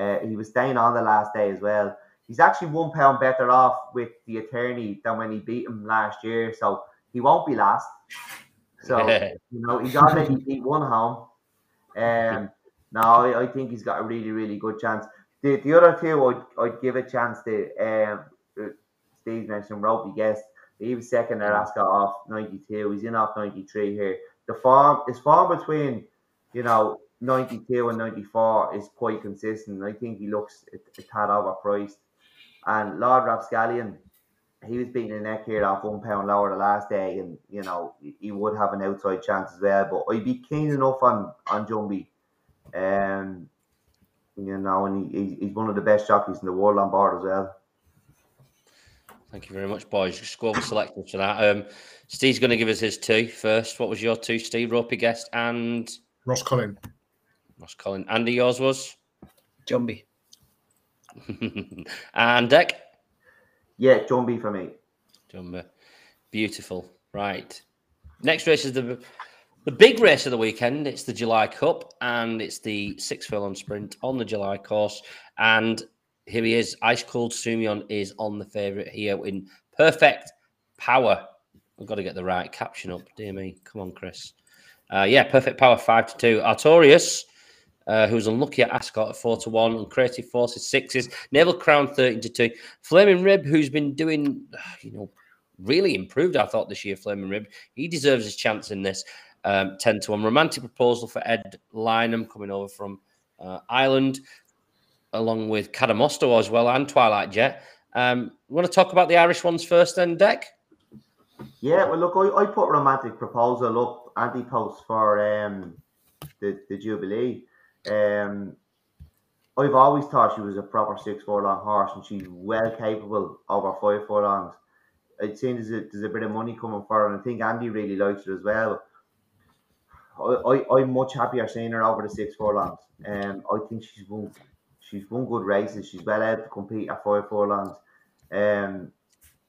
Uh, he was staying on the last day as well. He's actually one pound better off with the attorney than when he beat him last year, so he won't be last. So you know he's already beat one home. Um, now I, I think he's got a really, really good chance. The the other two, I'd, I'd give a chance to. Um, uh, Steve mentioned Ropey Guest. He was second at Ascot off 92. He's in off 93 here. The form, his form between, you know, 92 and 94 is quite consistent. I think he looks a, a tad overpriced. And Lord Rapscallion, he was beating the neck here off one pound lower the last day, and you know he- he would have an outside chance as well. But I'd be keen enough on on Jumby, um, you know, and he, he's- he's one of the best jockeys in the world on board as well. Thank you very much, boys. Just go over selected for that. Um, Steve's going to give us his two first. What was your two, Steve? Ropey guest and Rhoscolyn. Ross Collin. Andy, yours was? Jumby. and Deck? Yeah, Jumby for me. Jumbo. Beautiful. Right. Next race is the the big race of the weekend. It's the July Cup and it's the six furlong sprint on the July course. And here he is. Ice Cold Soumillon is on the favourite here in perfect power. I've got to get the right caption up. Dear me. Come on, Chris. Uh, yeah, perfect power five to two. Artorius, uh, who's unlucky at Ascot at four to one, and Creative Forces sixes. Naval Crown thirteen to two. Flaming Rib, who's been doing, you know, really improved. I thought this year, Flaming Rib. He deserves his chance in this. Um, ten to one. Romantic proposal for Ed Lynam coming over from uh, Ireland, along with Cadamosto as well and Twilight Jet. Um, want to talk about the Irish ones first, then, Deck? Yeah, well, look, I, I put romantic proposal up anti post for um the, the Jubilee. Um, I've always thought she was a proper six furlong horse, and she's well capable over five furlongs. I'd seen there's a, there's a bit of money coming for her, and I think Andy really likes her as well. I, I, I'm much happier seeing her over the six furlongs. Um, I think she's won she's won good races. She's well able to compete at five furlongs. Um,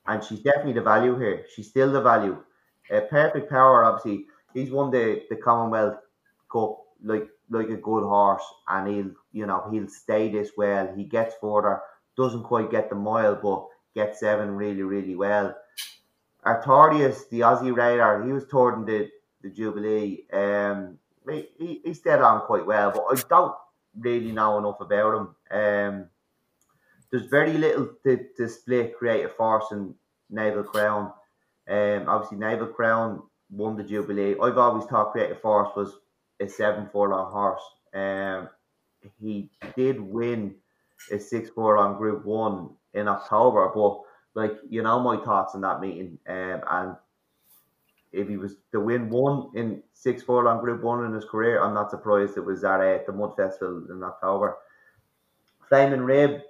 and she's definitely the value here. She's still the value. Uh, Perfect Power, obviously, he's won the, the Commonwealth Cup like like a good horse, and he'll you know he'll stay this well. He gets further, doesn't quite get the mile, but gets seven really really well. Artorius, the Aussie rider, he was toured in the, the Jubilee. Um, he, he, he stayed on quite well, but I don't really know enough about him. Um, there's very little to, to split creative force and naval crown. Um, obviously naval crown won the Jubilee. I've always thought Creative Force was a seven furlong horse. Um, he did win a six furlong Group One in October, but like you know my thoughts on that meeting, um, and if he was to win one in six furlong Group One in his career, I'm not surprised it was at uh, the Mud Festival in October. Flaming Rib,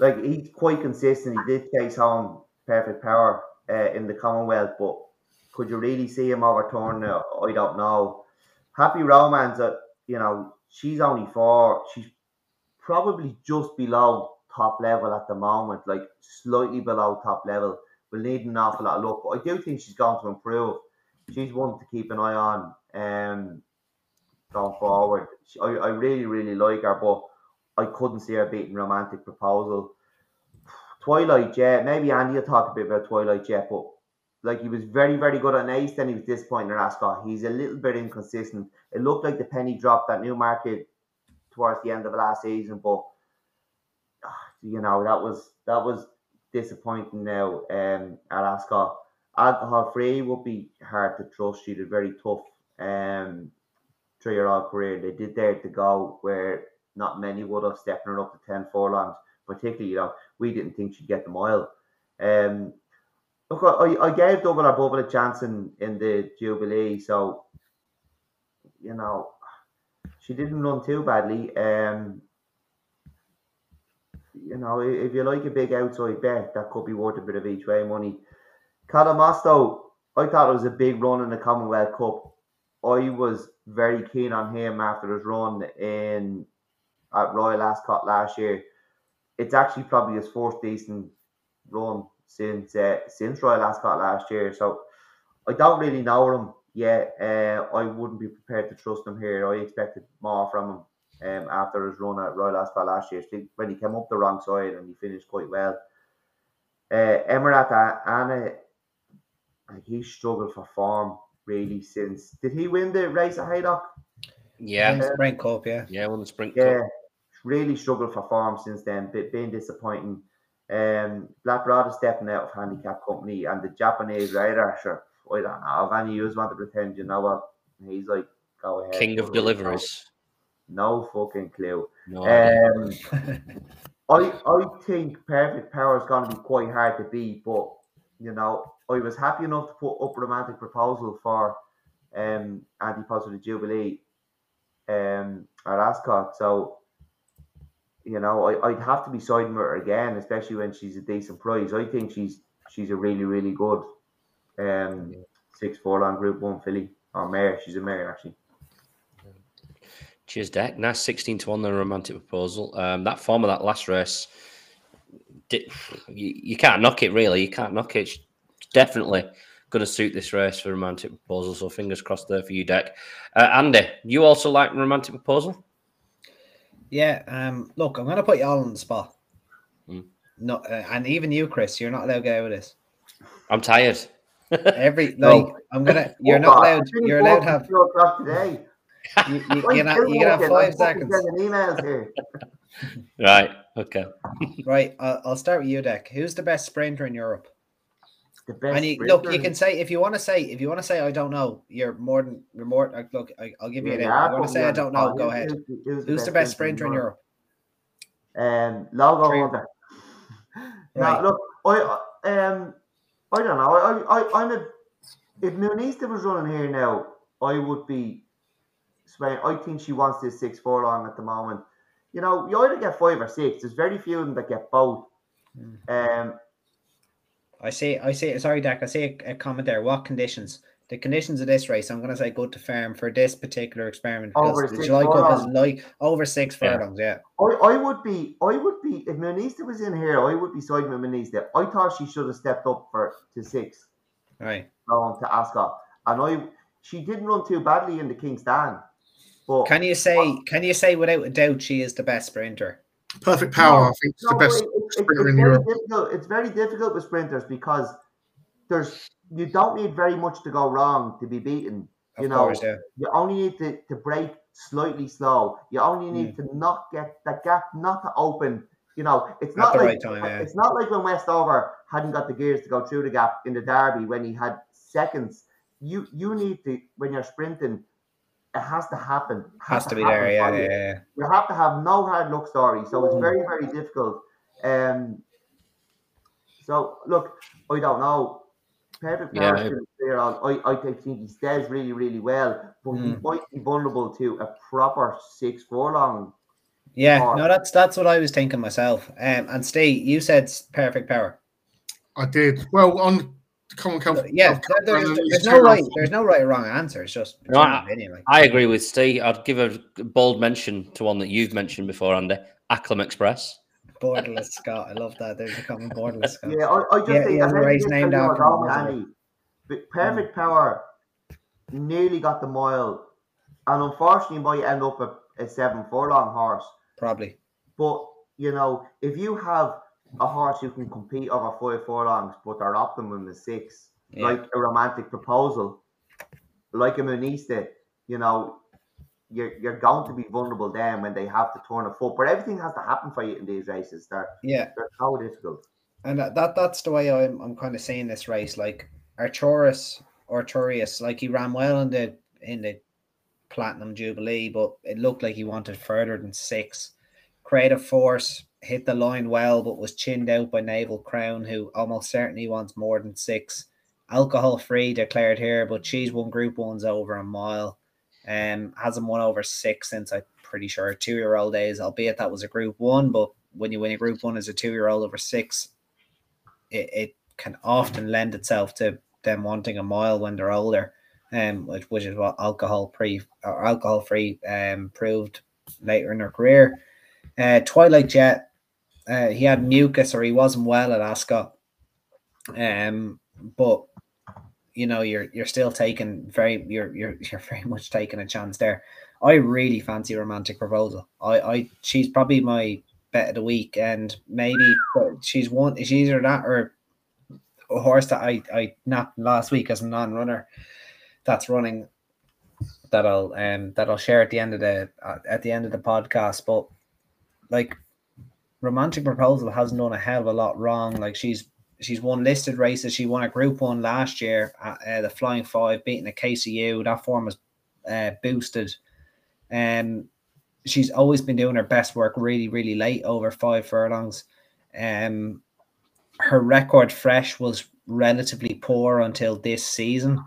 like he's quite consistent. He did chase home perfect power uh, in the Commonwealth, but could you really see him overturn it? I don't know. Happy Romance, uh, you know, she's only four. She's probably just below top level at the moment, like slightly below top level. Will need an awful lot of luck, but I do think she's going to improve. She's one to keep an eye on um, going forward. She, I, I really, really like her, but I couldn't see her beating Romantic Proposal. Twilight Jet, maybe Andy will talk a bit about Twilight Jet, but like he was very, very good on Ace, then he was disappointing at Ascot. He's a little bit inconsistent. It looked like the penny dropped at Newmarket towards the end of the last season, but you know that was that was disappointing now um, at Ascot. Alcohol free would be hard to trust. She a very tough um, three year old career. They did there to go where not many would have stepped her up to 10 furlongs, particularly, you know, we didn't think she'd get the mile. Um, look, I, I gave Double or Bubble a chance in, in the Jubilee, so, you know, she didn't run too badly. Um, you know, if you like a big outside bet, that could be worth a bit of each way money. Cadamosto, I thought it was a big run in the Commonwealth Cup. I was very keen on him after his run in at Royal Ascot last year. It's actually probably his fourth decent run since uh, since Royal Ascot last year. So I don't really know him yet. Uh, I wouldn't be prepared to trust him here. I expected more from him um, after his run at Royal Ascot last year. When he came up the wrong side and he finished quite well. Uh, Emaraaty Ana, he struggled for form really since. Did he win the race at Haydock? Yeah, uh, Sprint Cup, yeah, yeah, won the Sprint yeah, Cup. really struggled for form since then. Bit being disappointing. Um, Black Rod is stepping out of handicap company, and the Japanese rider, sure, I don't know. If any of you want to pretend, you know what? He's like, go ahead. King of deliveries. No fucking clue. No. Um, I I think Perfect Power is going to be quite hard to beat, but you know I was happy enough to put up romantic proposal for um anti positive Jubilee um at Ascot. So you know I, I'd have to be siding with her again, especially when she's a decent price. I think she's she's a really really good um six four long Group One filly or mare. She's a mare actually. Cheers, Deck. Nice 16 to 1 the romantic proposal. Um, that form of that last race, di- you, you can't knock it really. You can't knock it. It's definitely going to suit this race for romantic proposal. So fingers crossed there for you, Deck. Uh, Andy, you also like romantic proposal? Yeah. Um, look, I'm gonna put you all on the spot. Hmm. No, uh, and even you, Chris, you're not allowed to get out of this. I'm tired. Every No. like, I'm gonna. You're not allowed. I You're allowed to have. two o'clock today. You, you, I'm you, can have, still you can have working. five I'm seconds. Emails here. right. Okay. Right, I'll, I'll start with you, Deck. Who's the best sprinter in Europe? And you, look, you can say if you want to say if you want to say I don't know, you're more than you're more. Like, look, I, I'll give you an. Yeah, You want to say I don't know? Go ahead. who's- Who's the best sprinter in Europe? Um, Logo. Hunter. Right. No, look, I um, I don't know. I, I, I'm a. If Mooneista was running here now, I would be. I think she wants this six four long at the moment. You know, you either get five or six. There's very few of them that get both. Um, I say, I say, Sorry, Deck. I say a, a comment there. What conditions? The conditions of this race, I'm going to say good to farm for this particular experiment Over because the six July Cup is furlongs. like over six Yeah. furlongs. Yeah. I, I would be, I would be, if Mooneista was in here, I would be siding with Mooneista. I thought she should have stepped up for to six. Right. going to Ascot. And I she didn't run too badly in the King's Stand. But Can you say? Can you say without a doubt she is the best sprinter? Perfect power, No, I think, is no, the best it- it- it- sprinter it's very Europe. difficult. It's very difficult with sprinters because there's you don't need very much to go wrong to be beaten. Of You know, course, yeah. You only need to, to break slightly slow. You only need Hmm. to not get that gap not to open. You know, it's not the like right time, yeah. it's not like when Westover hadn't got the gears to go through the gap in the derby when he had seconds. you you need to when you're sprinting, it has to happen. Has to be there, yeah, yeah, you. yeah. You have to have no hard luck story, so it's Mm. very very difficult. Um, so look, I don't know. Perfect Yeah. Power still on. I, I think he stays really, really well, but he Mm. might be vulnerable to a proper six four long. Yeah, Or- no, that's that's what I was thinking myself. Um, and Steve, you said perfect power. I did well on Common Comfort. Yeah, there- there's, there's no right, there's no right or wrong answer. It's just No, I- opinion. Like, I agree with Steve. I'd give a bold mention to one that you've mentioned before, Andy. Acklam Express. Borderless Scott, I love that. They're becoming borderless Scott. Yeah, I, I just Yeah, think he has a race named after wrong, him, isn't it? Andy, But Perfect Power nearly got the mile, and unfortunately, might end up a, a seven furlong horse. Probably. But you know, if you have a horse who can compete over five furlongs, but their optimum is six, Yeah. like a romantic proposal, like a Mooneista, you know, you're you're going to be vulnerable then when they have to turn a foot. But everything has to happen for you in these races. They're Yeah. they're so difficult. And that, that that's the way I'm I'm kind of seeing this race. Like Arturus Arturius, like he ran well in the in the platinum jubilee, but it looked like he wanted further than six. Creative Force hit the line well, but was chinned out by Naval Crown, who almost certainly wants more than six. Alcohol free declared here, but she's won Group Ones over a mile. Um, hasn't won over six since I'm pretty sure two year old days, albeit that was a Group One. But when you win a Group One as a two year old over six, it, it can often lend itself to them wanting a mile when they're older, um, which, which is what alcohol pre or alcohol free um proved later in her career. Uh, Twilight Jet, uh, he had mucus or he wasn't well at Ascot, um, but you know you're you're still taking very you're you're you're very much taking a chance there. I really fancy romantic proposal. I I she's probably my bet of the week, and maybe she's one. She's either that or a horse that I I not last week as a non runner that's running that I'll um that I'll share at the end of the uh, at the end of the podcast. But like romantic proposal hasn't done a hell of a lot wrong. Like she's she's won listed races. She won a Group One last year at uh, the Flying Five, beating a KCU. That form was uh, boosted. Um, she's always been doing her best work really, really late over five furlongs. Um, her record fresh was relatively poor until this season.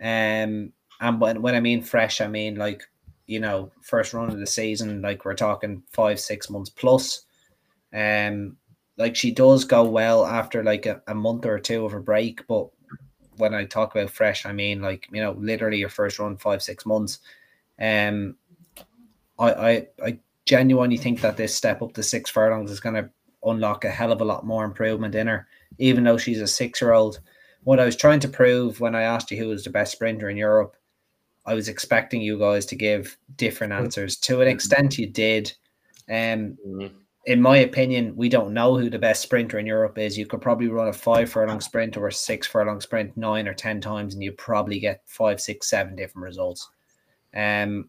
Um, and when, when I mean fresh, I mean like you know first run of the season, like we're talking five, six months plus. Um, like she does go well after like a, a month or two of a break, but when I talk about fresh, I mean like you know literally your first run five, six months. Um, I I, I genuinely think that this step up to six furlongs is going to unlock a hell of a lot more improvement in her, even though she's a six year old. What I was trying to prove when I asked you who was the best sprinter in Europe, I was expecting you guys to give different answers. To an extent, you did. Um, in my opinion, we don't know who the best sprinter in Europe is. You could probably run a five furlong sprint or a six furlong sprint nine or ten times, and you probably get five, six, seven different results. Um,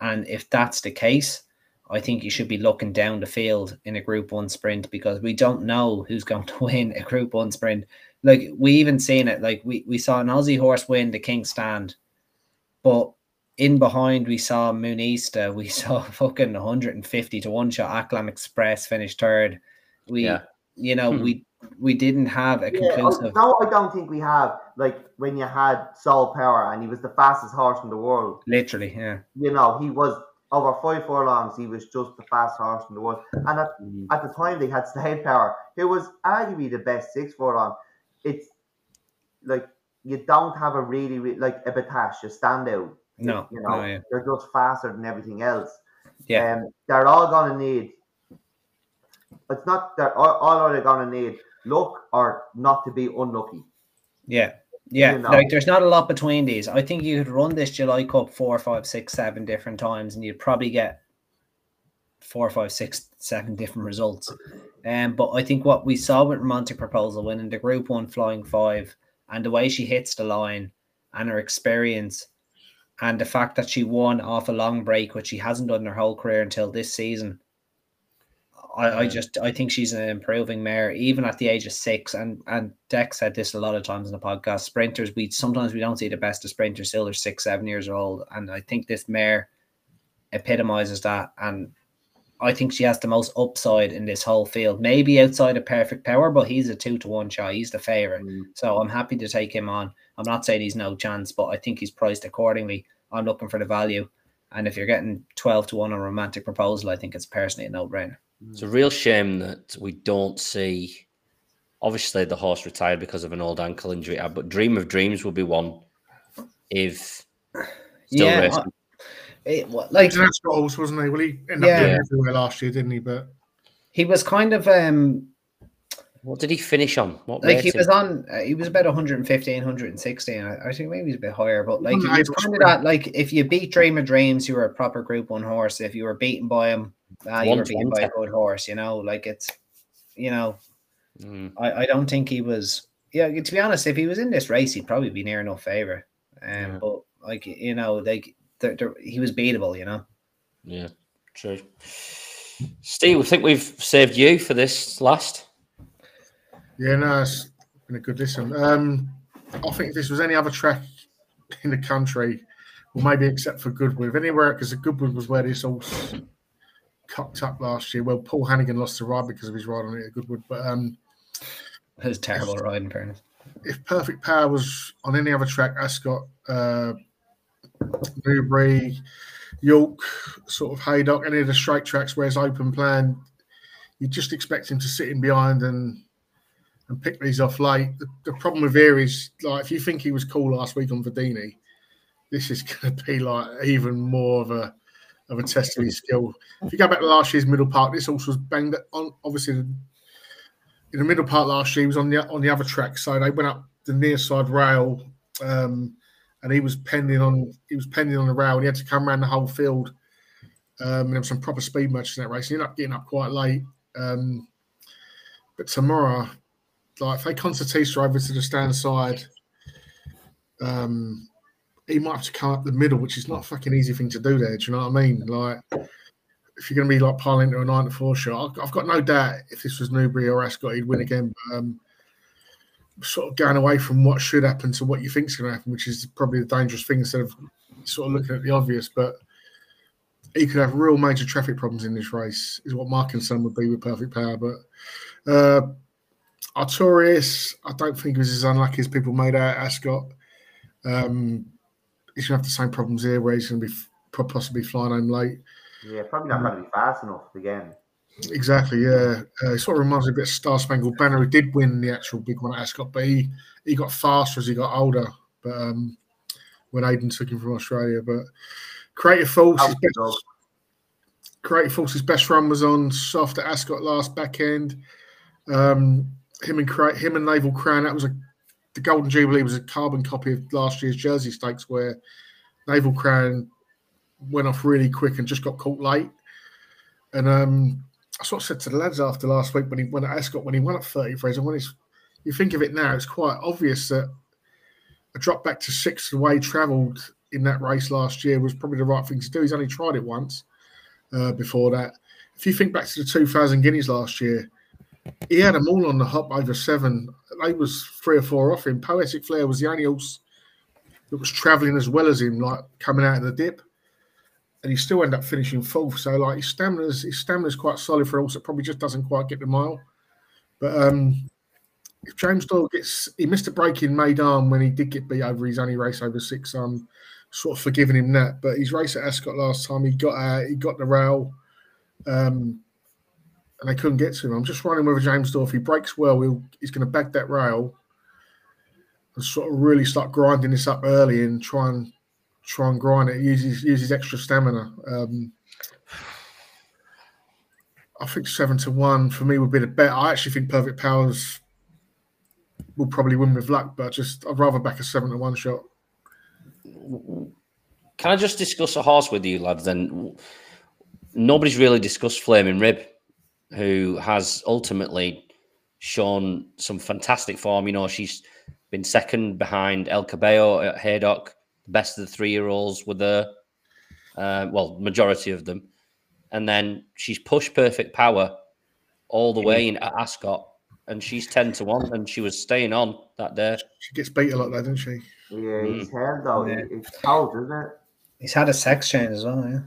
and if that's the case, I think you should be looking down the field in a Group One sprint because we don't know who's going to win a Group One sprint. Like we even seen it. Like we we saw an Aussie horse win the King Stand, but in behind we saw Mooneista. We saw fucking 150 to one shot. Acklam Express finished third. We Yeah. you know Hmm. we we didn't have a Yeah, conclusive. no, I don't think we have. Like when you had Sole Power and he was the fastest horse in the world. Literally, yeah. You know, he was over five furlongs. He was just the fastest horse in the world. And at, at the time, they had Slade Power, who was arguably the best six furlong. It's like you don't have a really, really like a Battaash, a standout. No, you know, no, yeah. they're just faster than everything else. Yeah. Um, they're all gonna need. It's not they're all, all are they gonna need luck or not to be unlucky. Yeah. Yeah, You know. like there's not a lot between these. I think you could run this July Cup four, five, six, seven different times, and you'd probably get four, five, six, seven different results. Um, but I think what we saw with Romantic Proposal winning the Group One Flying Five, and the way she hits the line, and her experience, and the fact that she won off a long break, which she hasn't done her whole career until this season. I, I just I think she's an improving mare, even at the age of six. And and Dex said this a lot of times in the podcast. Sprinters, we sometimes we don't see the best of sprinters still they're six, seven years old. And I think this mare epitomizes that. And I think she has the most upside in this whole field. Maybe outside of perfect power, but he's a two to one shot. He's the favorite. Mm. So I'm happy to take him on. I'm not saying he's no chance, but I think he's priced accordingly. I'm looking for the value. And if you're getting 12 to 1 on romantic proposal, I think it's personally a no brainer. It's a real shame that we don't see. Obviously, the horse retired because of an old ankle injury, uh, but Dream of Dreams will be one if still yeah, racing. I- it, wa- like He's an Ascot horse, wasn't he? Well, he ended Yeah. up being everywhere last year, didn't he? But he was kind of um What did he finish on? What like he rating? was on uh, he was about 115 116 I, I think maybe he's a bit higher but like On he the was Irish kind of that like if you beat Dream of Dreams you were a proper group one horse if you were beaten by him uh, you were beaten by a good horse you know like it's you know Mm. I, I don't think he was yeah to be honest if he was in this race he'd probably be near enough favor um Yeah. but like you know like there, there, he was beatable you know Yeah, true. Steve, I think we've saved you for this last. Yeah, no, it's been a good listen. Um, I think if this was any other track in the country, well, maybe except for Goodwood, anywhere because Goodwood was where this all cocked up last year. Well, Paul Hanagan lost the ride because of his ride on it at Goodwood, but um, it was terrible ride in fairness if Perfect Power was on any other track, Ascot, uh, Newbury, York, sort of Haydock, any of the straight tracks where it's open plan, you just expect him to sit in behind and and pick these off late. The, the problem with here is like if you think he was cool last week on Vadeni, this is going to be like even more of a of a test of his skill. If you go back to last year's middle part, this also was banged on. Obviously, in the middle part last year, he was on the on the other track, so they went up the near side rail, um, and he was pending on he was pending on the rail, and he had to come around the whole field. Um, and there was some proper speed matches in that race. He ended up getting up quite late. Um, but tomorrow, like if they Concertista over to the stand side, um, he might have to come up the middle, which is not a fucking easy thing to do there. Do you know what I mean? Like if you're going to be like piling into a nine to four shot, I've, got no doubt if this was Newbury or Ascot, he'd win again. But, um, sort of going away from what should happen to what you think's going to happen, which is probably the dangerous thing instead of sort of looking at the obvious. But he could have real major traffic problems in this race, is what concern would be with Perfect Power. But uh, Artorius, I don't think he was as unlucky as people made out. at Ascot, um, he's going to have the same problems here, where he's going to be f- possibly flying home late. Yeah, probably not going to be fast enough again. Exactly, yeah. Uh, it sort of reminds me a bit of Star Spangled Banner, who did win the actual big one at Ascot, but he, he got faster as he got older. But um, when Aidan took him from Australia, but Creative Force, his best, Creative Force's best run was on soft at Ascot last back end. Um, him and him and Naval Crown, that was a the Golden Jubilee was a carbon copy of last year's Jersey Stakes, where Naval Crown went off really quick and just got caught late. And um, I sort of said to the lads after last week when he went at Ascot when he won at 30 Fraser, when you think of it now, it's quite obvious that a drop back to sixth the way travelled in that race last year was probably the right thing to do. He's only tried it once uh, before that. If you think back to the 2000 Guineas last year, he had them all on the hop over seven. They was three or four off him. Poetic Flair was the only horse that was travelling as well as him, like coming out of the dip and he still ended up finishing fourth. So like his stamina's his stamina's quite solid for a horse that probably just doesn't quite get the mile. But um if James Doyle gets he missed a break in Meydan when he did get beat over his only race over six, um sort of forgiving him that. But his race at Ascot last time he got out, he got the rail, um and they couldn't get to him. I'm just wondering whether James if he breaks well, he'll, he's going to back that rail and sort of really start grinding this up early and try and try and grind it. Use his, use his extra stamina. Um, I think seven to one for me would be the bet. I actually think Perfect Powers will probably win with luck, but just I'd rather back a seven to one shot. Can I just discuss a horse with you, lads? Then nobody's really discussed Flaming Rib, who has ultimately shown some fantastic form. You know, she's been second behind El Caballo at Haydock. The best of the three-year-olds were there. Uh, well, majority of them, and then she's pushed Perfect Power all the way in at Ascot, and she's ten to one, and she was staying on that day. She gets beat a lot, though, doesn't she? Yeah, Mm. his hair though, Yeah. it's cold, isn't it? He's had a sex change as well, yeah.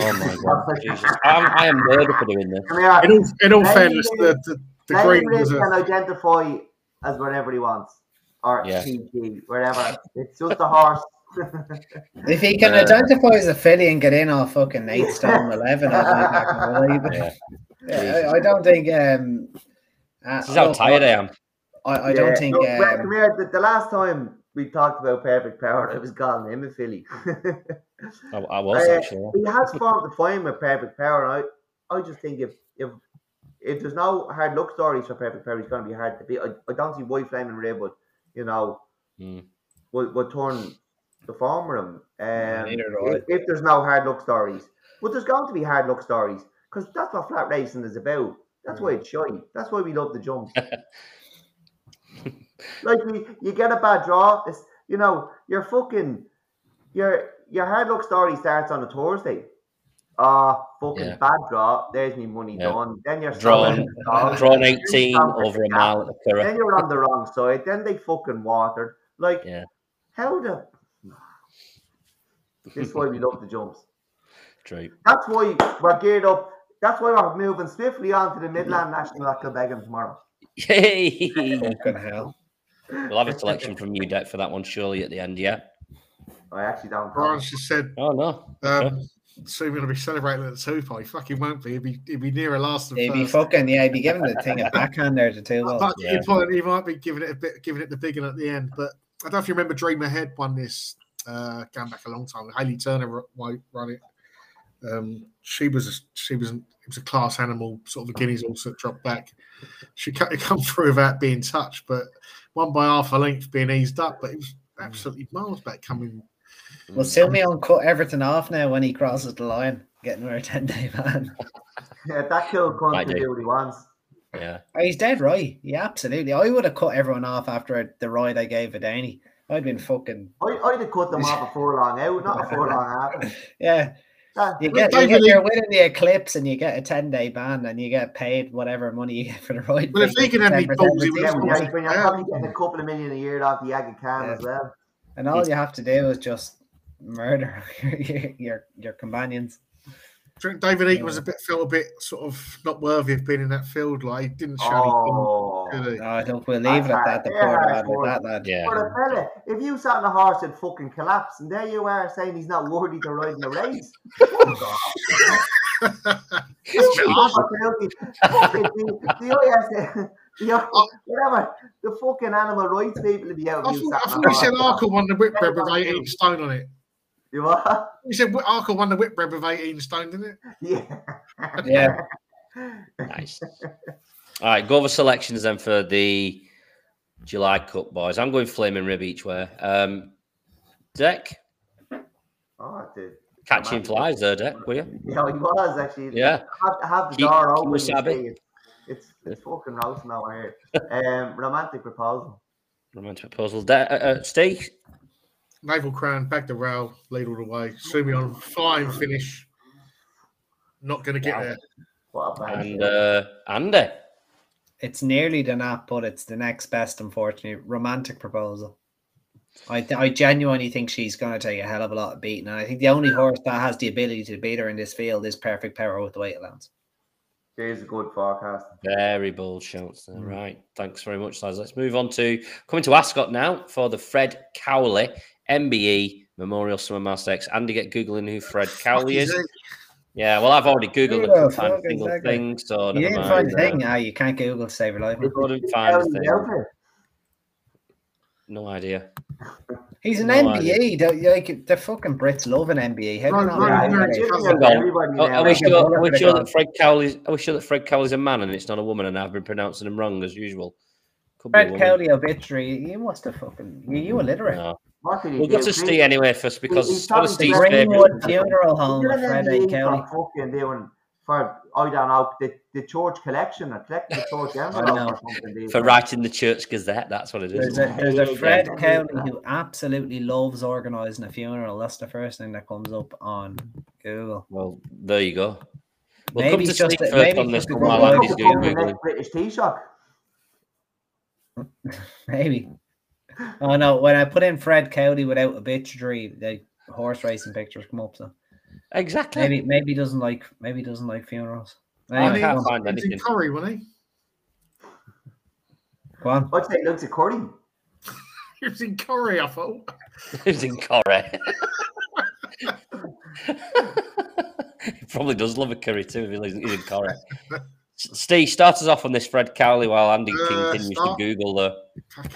Oh my god, Jesus! I'm, I am murdered for doing this. Come here. In all, in all fairness, the, the, the Let green was can a. identify as whatever he wants, or Yeah. PG, whatever. It's just a horse. If he can Uh, identify as a filly and get in off fucking eight stone eleven, I'd be back in the way, but- Yeah. Yeah, I, I don't think. Um, uh, This is how tired I am. I, I don't Yeah. think. No, Um, come here. The, the last time we talked about perfect power, I was calling him a filly. I, I was Uh, actually. he has formed the fine with perfect power. And I, I just think if if if there's no hard luck stories for perfect power, he's going to be hard to beat. I, I don't see why Flaming Red would, you know, Mm. would, would turn the form with him. Um, neither do I. if, if there's no hard luck stories, but there's going to be hard luck stories because that's what flat racing is about. That's why it's shiny. That's why we love the jumps. like we, you get a bad draw. It's you know you're fucking your your hard luck story starts on a Thursday. Ah, fucking Yeah. bad draw. There's me money Yeah. done. Then you're Drawn, stopping drawn 18 over a mile at the Then you're on the wrong side. Then they fucking watered. Like Yeah. how the. This is why we love the jumps. True. That's why we're geared up. That's why we're moving swiftly on to the Midland National at Kilbeggan tomorrow. Yay! fucking hell. We'll have a selection from you, Deck, for that one, surely at the end. Yeah. I actually don't. Brian just said, Oh no. um, soon we're going to be celebrating at the two He fucking won't be. He'll be, he'll be nearer last than He'd be fucking yeah, he'd be giving the thing a backhand there to two But. Yeah. he, might, he might be giving it a bit, giving it the big one at the end. But I don't know if you remember, Dream Ahead won this uh, going back a long time. Hayley Turner ru- ru- run it. Um, she was a, she was an, it was a class animal, sort of a Guineas also dropped back. She cut it come through without being touched, but one by half a length being eased up. But it was absolutely miles back coming. Well, mm. Soumillon cut everything off now when he crosses the line, getting her a 10 day ban. Yeah, that kill I cunt to do. do what he wants. Yeah. Oh, he's dead right. Yeah, absolutely. I would have cut everyone off after the ride I gave Adani. I'd been fucking I, I'd have cut them off a furlong out, not a furlong after. yeah. That, you get, you get you're winning the eclipse and you get a 10 day ban and you get paid whatever money you get for the ride. Well, if they can have any 10% balls, he reduced yeah, when you're, when you're probably getting a couple of million a year off the Aga Khan Yeah. as well. And all you have to do is just murder your your, your companions. Do you think David Egan was a bit felt a bit sort of not worthy of being in that field. Like he didn't show Oh. any. Did? No, I don't believe leave it that. The Yeah, poor lad with that lad. Yeah. But a fella, if you sat on a horse and fucking collapse, and there you are saying he's not worthy to ride in the race. Fuck off. Opportunity. Fucking the, the IS, the, whatever, the fucking animal rights people to be out. I of you thought, I sat on thought a said. Arkle won the whitbread with 18 stone on it. You what? He said Arkle won the whitbread with 18 stone, didn't it? Yeah. Yeah. Nice. All right, go over selections then for the July Cup boys. I'm going flaming rib each way. Um, Deck, Oh, dude. catching flies there, Deck, were you? Yeah, he was actually. Yeah. Have, have the Keep- door keep open. you wasabi. see it. It's it's fucking roasting over here. Um, romantic proposal. Romantic proposal. De- uh, uh, Steve, Naval Crown, back the rail, lead all the way. Soumillon flying finish. Not going to get there. What and shit. uh, Andy. It's nearly the nap, but it's the next best, unfortunately. Romantic proposal. I th- I genuinely think she's going to take a hell of a lot of beating. And I think the only horse that has the ability to beat her in this field is Perfect Power with the weight allowance. There's a good forecast. Very bold shouts there. Mm. Right. Thanks very much, lads. Let's move on to coming to Ascot now for the Fred Cowley MBE Memorial Summer Masters. Andy, get Googling who Fred Cowley is. Yeah, well, I've already Googled it. Yeah, Couldn't find a fuck, single exactly. thing, so You didn't find a thing. Ah, you can't Google to save your life. man. Couldn't find a thing. No idea. He's an No NBA. Don't- Like the fucking Brits love an MBE. How do you Right, not right, know right. that? Jimmy Hang knows on. everybody Oh, now. are we sure, bullet are we for the sure that. Fred Cowley's are we sure that Fred Cowley's a man and it's not a woman and I've been pronouncing him wrong as usual? Could be Fred woman. Cowley obituary. You must have fucking. You, you illiterate. No. What did he We'll do? to He- Steve anyway first because he's it's one of probably Steve's the Greenwood favourite. Funeral Home He's with doing Fred an A. NBA Cowley. for fucking doing for I don't know the, the church collection or collecting the church envelope or something. For writing the Church Gazette, that's what it is. There's a, there's a Fred yeah. Cowley who absolutely loves organising a funeral. That's the first thing that comes up on Google. Well, there you go. We'll Maybe come to it's just sleep a- first maybe on it's this just a one good while. Andy's doing the Googling. next British Taoiseach. Maybe. Oh no! When I put in Fred Cowley without a obituary, the horse racing pictures come up. So Exactly. maybe maybe he doesn't like maybe he doesn't like funerals. I Anyway, can't go on. find He was in anything. Curry, wasn't he? Go on. I'd say Luke's a curry. He was in Curry, I thought. He was in Corrie. he probably does love a curry too if he lives he's in Corrie. S- Steve, start us off on this Fred Cowley while Andy Uh, continues to. Google the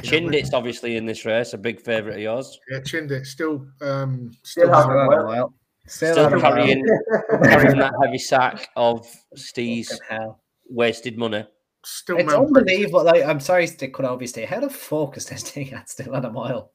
Chindit's obviously in this race, a big favourite of yours. Yeah, Chindit still um Still still, has Still a had a while. while. Still, Still had a while. carrying, carrying that heavy sack of Steve's Fucking hell. wasted money. still It's malpractice. unbelievable. Like, I'm sorry to cut off stay. How the fuck is this thing at still at a mile?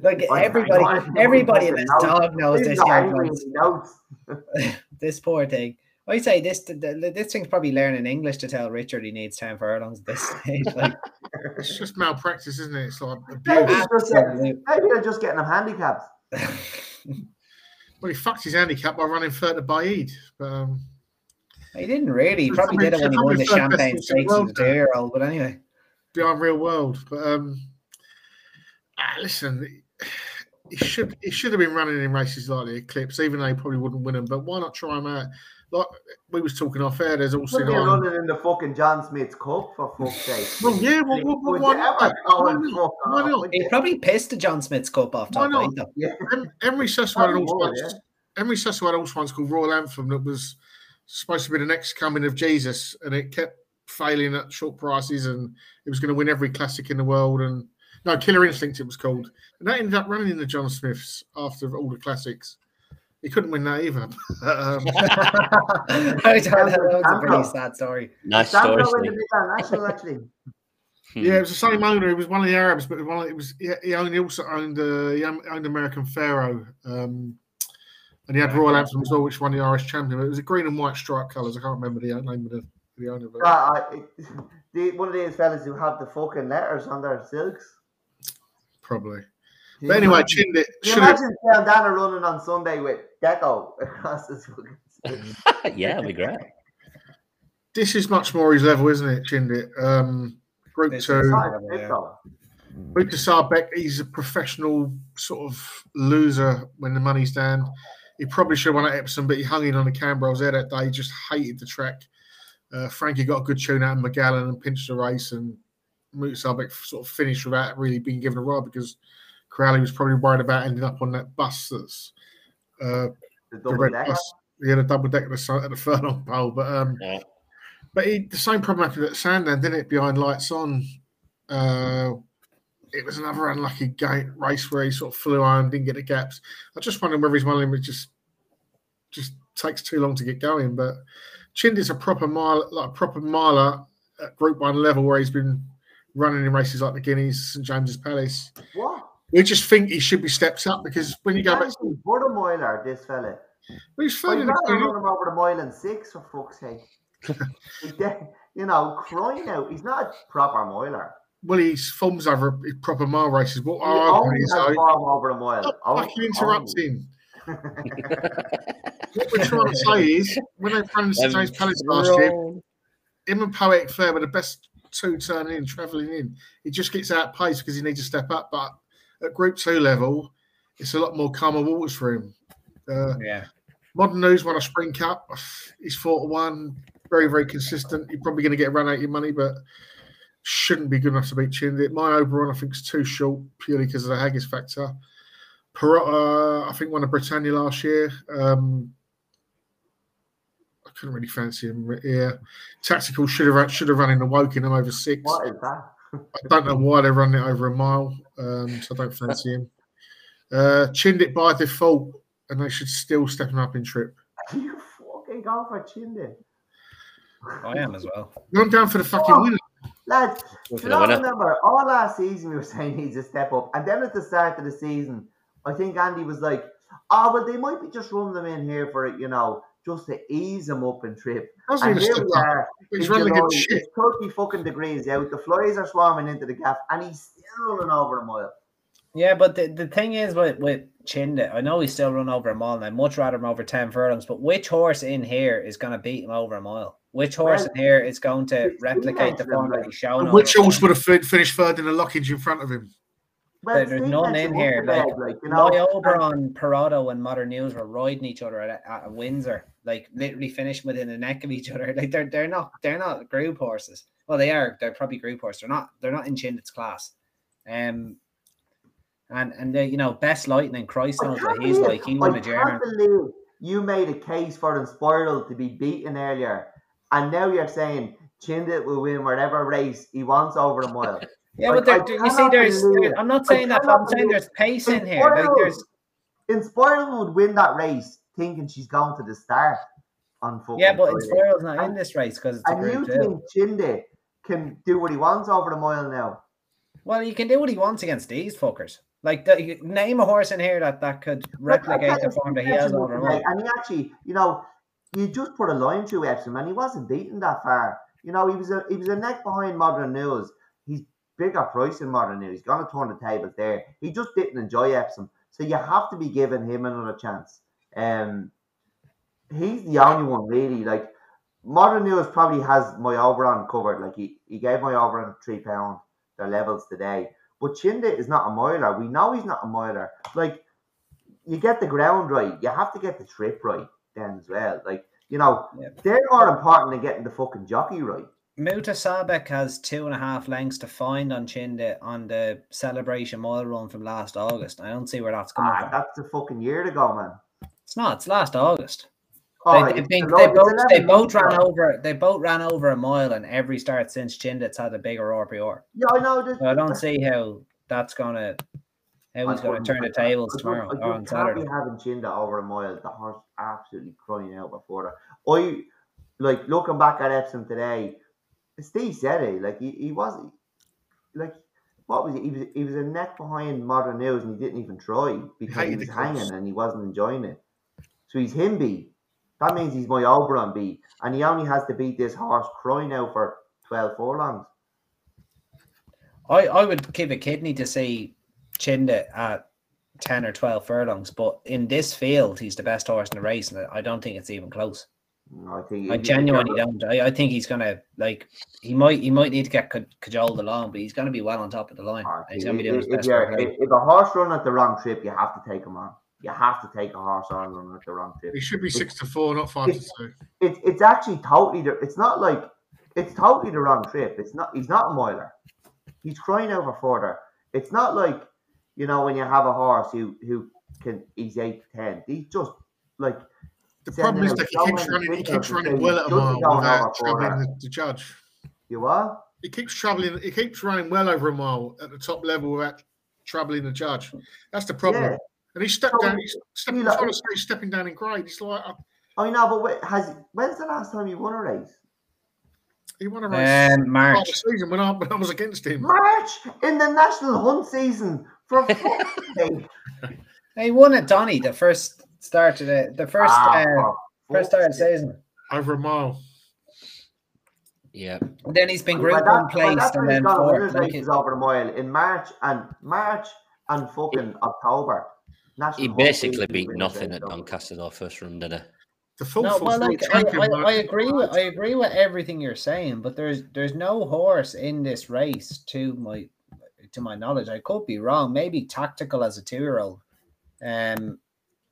Like I- I everybody, everybody in this dog knows He's this. not young angry lads. in the notes. this poor thing. I say this th- th- this thing's probably learning English to tell Richard he needs ten furlongs at this stage. Like, It's just malpractice, isn't it? It's like Maybe abuse. he's just getting, maybe they're just getting him handicapped. Well, he fucked his handicap by running third to Baaeed. But um, he didn't really. He probably did it when he won the Champagne horse in the Stakes as a world two-year-old. But anyway, beyond real world. But um, ah, listen, he should he should have been running in races like the Eclipse, even though he probably wouldn't win them. But why not try him out? Like we was talking off air, there's also Should be running in the fucking John Smith's Cup for fuck's sake. Well, yeah, well, well, well, why not? ever Why not? Why not? He probably pissed the John Smith's Cup after. Why top not? eight. Though. Yeah. Em- Henry Cecil had an Probably once. yeah. Henry Cecil had a horse once called Royal Anthem that was supposed to be the next coming of Jesus, and it kept failing at short prices, and it was going to win every classic in the world. And no, Killer Instinct it was called, and that ended up running in the John Smiths after all the classics. He couldn't win that either. um, I don't know, that was a pretty sad story. Nice story, Sandro in the Steve. Midland National, actually. Hmm. yeah, it was the same owner. It was one of the Arabs, but one of, it was he, he owned he also owned uh, he owned owned American Pharoah. Um, and he had Royal Anthem as well, which won the Irish champion. It was a green and white stripe colours. I can't remember the name of the, the owner. But Uh, I- the, one of these fellas who have the fucking letters on their silks. probably. Do you But anyway, imagine- Chindit do you should have imagine Dana running on Sunday with Deco across his fucking yeah, that'd be great. this is much more his level, isn't it, Chindit? Um, group This two, is- Not Yeah. a Deco. Mutasaabeq, he's a professional sort of loser when the money's down. He probably should have won at Epsom, but he hung in on the camber. I was there that day, he just hated the track. Uh, Frankie got a good tune out of Megallan and pinched the race, and Mutasaabeq sort of finished without really being given a ride because Crowley was probably worried about ending up on that bus that's uh, The the red decker. bus. He had a double deck at the, at the furlong pole, but um, Yeah. but he, the same problem happened at Sandown, didn't it? Behind lights on, uh, it was another unlucky game, race where he sort of flew on, didn't get the gaps. I just wonder whether he's one of them that just just takes too long to get going. But Chindit's a proper mile, like a proper miler at Group One level, where he's been running in races like the Guineas, St James's Palace. What? We just think he should be steps up because when you go back, Actually, what a miler, this fella. well, he's Well, fine you in the gotta Queen. run him over the mile and six, for fuck's sake. You know, crying out. He's not a proper miler. Well, he's forms over his proper mile races. What He our only argument is, has though, over the mile. Stop Only- fucking interrupting. only. What we're trying to say is, when they ran St James Palace last year, him and Poetic Flare were the best two turning in, travelling in. He just gets out pace because he needs to step up. But at Group Two level, it's a lot more calmer waters for him. Uh, Yeah. Modern News won a Spring Cup. He's four to one, very very consistent. You're probably going to get run out of your money, but shouldn't be good enough to beat Chindit. My Oberon, I think, is too short purely because of the Haggas factor. Perotto, I think, won a Britannia last year. Um, I couldn't really fancy him. here. tactical should have should have run in the Wokingham over six. What is that? I don't know why they're running it over a mile, um, so I don't fancy him. Uh, Chindit by default, and they should still step him up in trip. You fucking go for Chindit. I am as well. I'm going for the fucking Oh. winner. Lads, do for you the not remember all last season we were saying he needs a step up, and then at the start of the season, I think Andy was like, "Oh well, they might be just running them in here for it, you know, just to ease him up in trip." Doesn't And here we are. He's running July, good shit. It's thirty fucking degrees out. The flies are swarming into the gaff, and he's still running over the mile. Yeah, but the, the thing is with with Chinda, I know he's still run over a mile, and I'd much rather him over ten furlongs. But which horse in here is going to beat him over a mile? Which horse Well, in here is going to replicate the yeah, form that like- he's shown? And which horse would have finished third in the Lockinge in front of him? Well, there's none in here, like, like, you know, Oberon, Parado, and Modern News were riding each other at, at Windsor, like literally finishing within the neck of each other. Like they're they're not they're not group horses. Well, they are. They're probably group horses. They're not. They're not in Chindit's class. Um, and and they, you know, best lightning. Christ knows what he's like. He won a German. can't believe you made a case for Inspiral to be beaten earlier, and now you're saying Chindit will win whatever race he wants over a mile. Yeah, Like, but there, you see, there's. there- I'm not saying that. I'm saying there's pace in here. Like there's. Inspiral would win that race thinking she's going to the start on Yeah, but. Inspiral's not in this race because it's a And you group two. think Chinde can do what he wants over the mile now? Well, he can do what he wants against these fuckers. Like, the, name a horse in here that, that could replicate the form that he has over a great, month. And he actually, you know, you just put a line through Epsom, and he wasn't beaten that far. You know, he was a he was a neck behind Modern News. Bigger price in Modern News. He's gonna turn the tables there. He just didn't enjoy Epsom, so you have to be giving him another chance. Um, he's the only one really. Like Modern News probably has my Oberon covered. Like he, he gave my Oberon three pound their levels today. But Chinda is not a miler. We know he's not a miler. Like you get the ground right, you have to get the trip right then as well. Like you know, Yeah. they're more important than getting the fucking jockey right. Mutasaabeq has two and a half lengths to find on Chinda on the celebration mile run from last August. I don't see where that's coming Ah, from. that's a fucking year ago, man. It's not. It's last August. Oh, they, they, it's they both they both ran over they both ran over a mile in every start since Chindit's had a bigger RPR. Yeah, I know. This, So I don't see how that's gonna how he's gonna turn the tables I tomorrow I on Saturday. having Chinda over a mile. The horse absolutely crying out before that. I like looking back at Epsom today. Steve said it. Like he, he was like what was he? He was he was a neck behind Modern News and he didn't even try because he, hated was the course. hanging and he wasn't enjoying it. So he's him beat. That means he's my Oberon beat, and he only has to beat this horse crying out for twelve furlongs. I, I would give a kidney to see Chinda at 10 or 12 furlongs, but in this field, he's the best horse in the race, and I don't think it's even close. I think I genuinely don't. I, I think he's gonna like he might he might need to get ca- cajoled along, but he's gonna be well on top of the line. He's gonna be doing if, his best. you're- fair play. if, if a horse run at the wrong trip, you have to take him on. You have to take a horse on run at the wrong trip. He should be six to four, not five to two. It's it's actually totally. The, it's not like it's totally the wrong trip. It's not. He's not a miler. He's crying over further. It's not like you know when you have a horse who who can. He's eight to ten. He's just like. The sending problem is that he keeps running. He keeps running well he at a mile without over troubling the, the judge. You are. He keeps traveling. He keeps running well over a mile at the top level without troubling the judge. That's the problem. Yeah. And he stepped So, down. He's stepping. you Like, trying to say he's stepping down in grade. He's like uh, I know, but wait, has when's the last time you won a race? he won a race. Um, March. season when I, when I was against him. March in the national hunt season for fuck's sake. He won at Donny the first start of the the first Ah, uh, first start of the season. over a mile. Yeah. And then he's been Well, group that- one well, placed that's and when he's then fourth. Like he's- over the mile in March and March and fucking October. National He basically beat nothing at over. Doncaster though, first run, did he? The full No, well, like I. I, I agree with I agree with everything you're saying, but there's there's no horse in this race to my to my knowledge. I could be wrong. Maybe tactical as a two year old, um,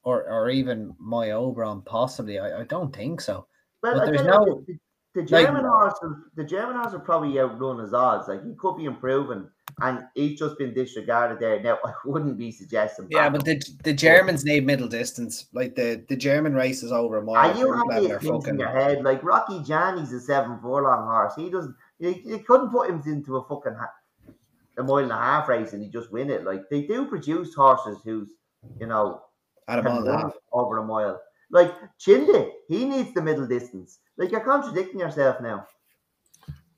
or or even my Oberon possibly. I, I don't think so. Well, But there's no- the, the German horse, will- the German horse will probably outrun his odds. Like he could be improving, and he's just been disregarded there. Now I wouldn't be suggesting. Yeah, but the the Germans need middle distance. Like the the German race is over a mile. Are you group have level these are things in fucking- your head? Like Rocky Johnny's a seven furlong horse. He doesn't. You, you couldn't put him into a fucking ha- a mile and a half race and he just win it. Like they do produce horses who's you know at a can mile and a half. over a mile. Like Chinde, he needs the middle distance. Like you're contradicting yourself now.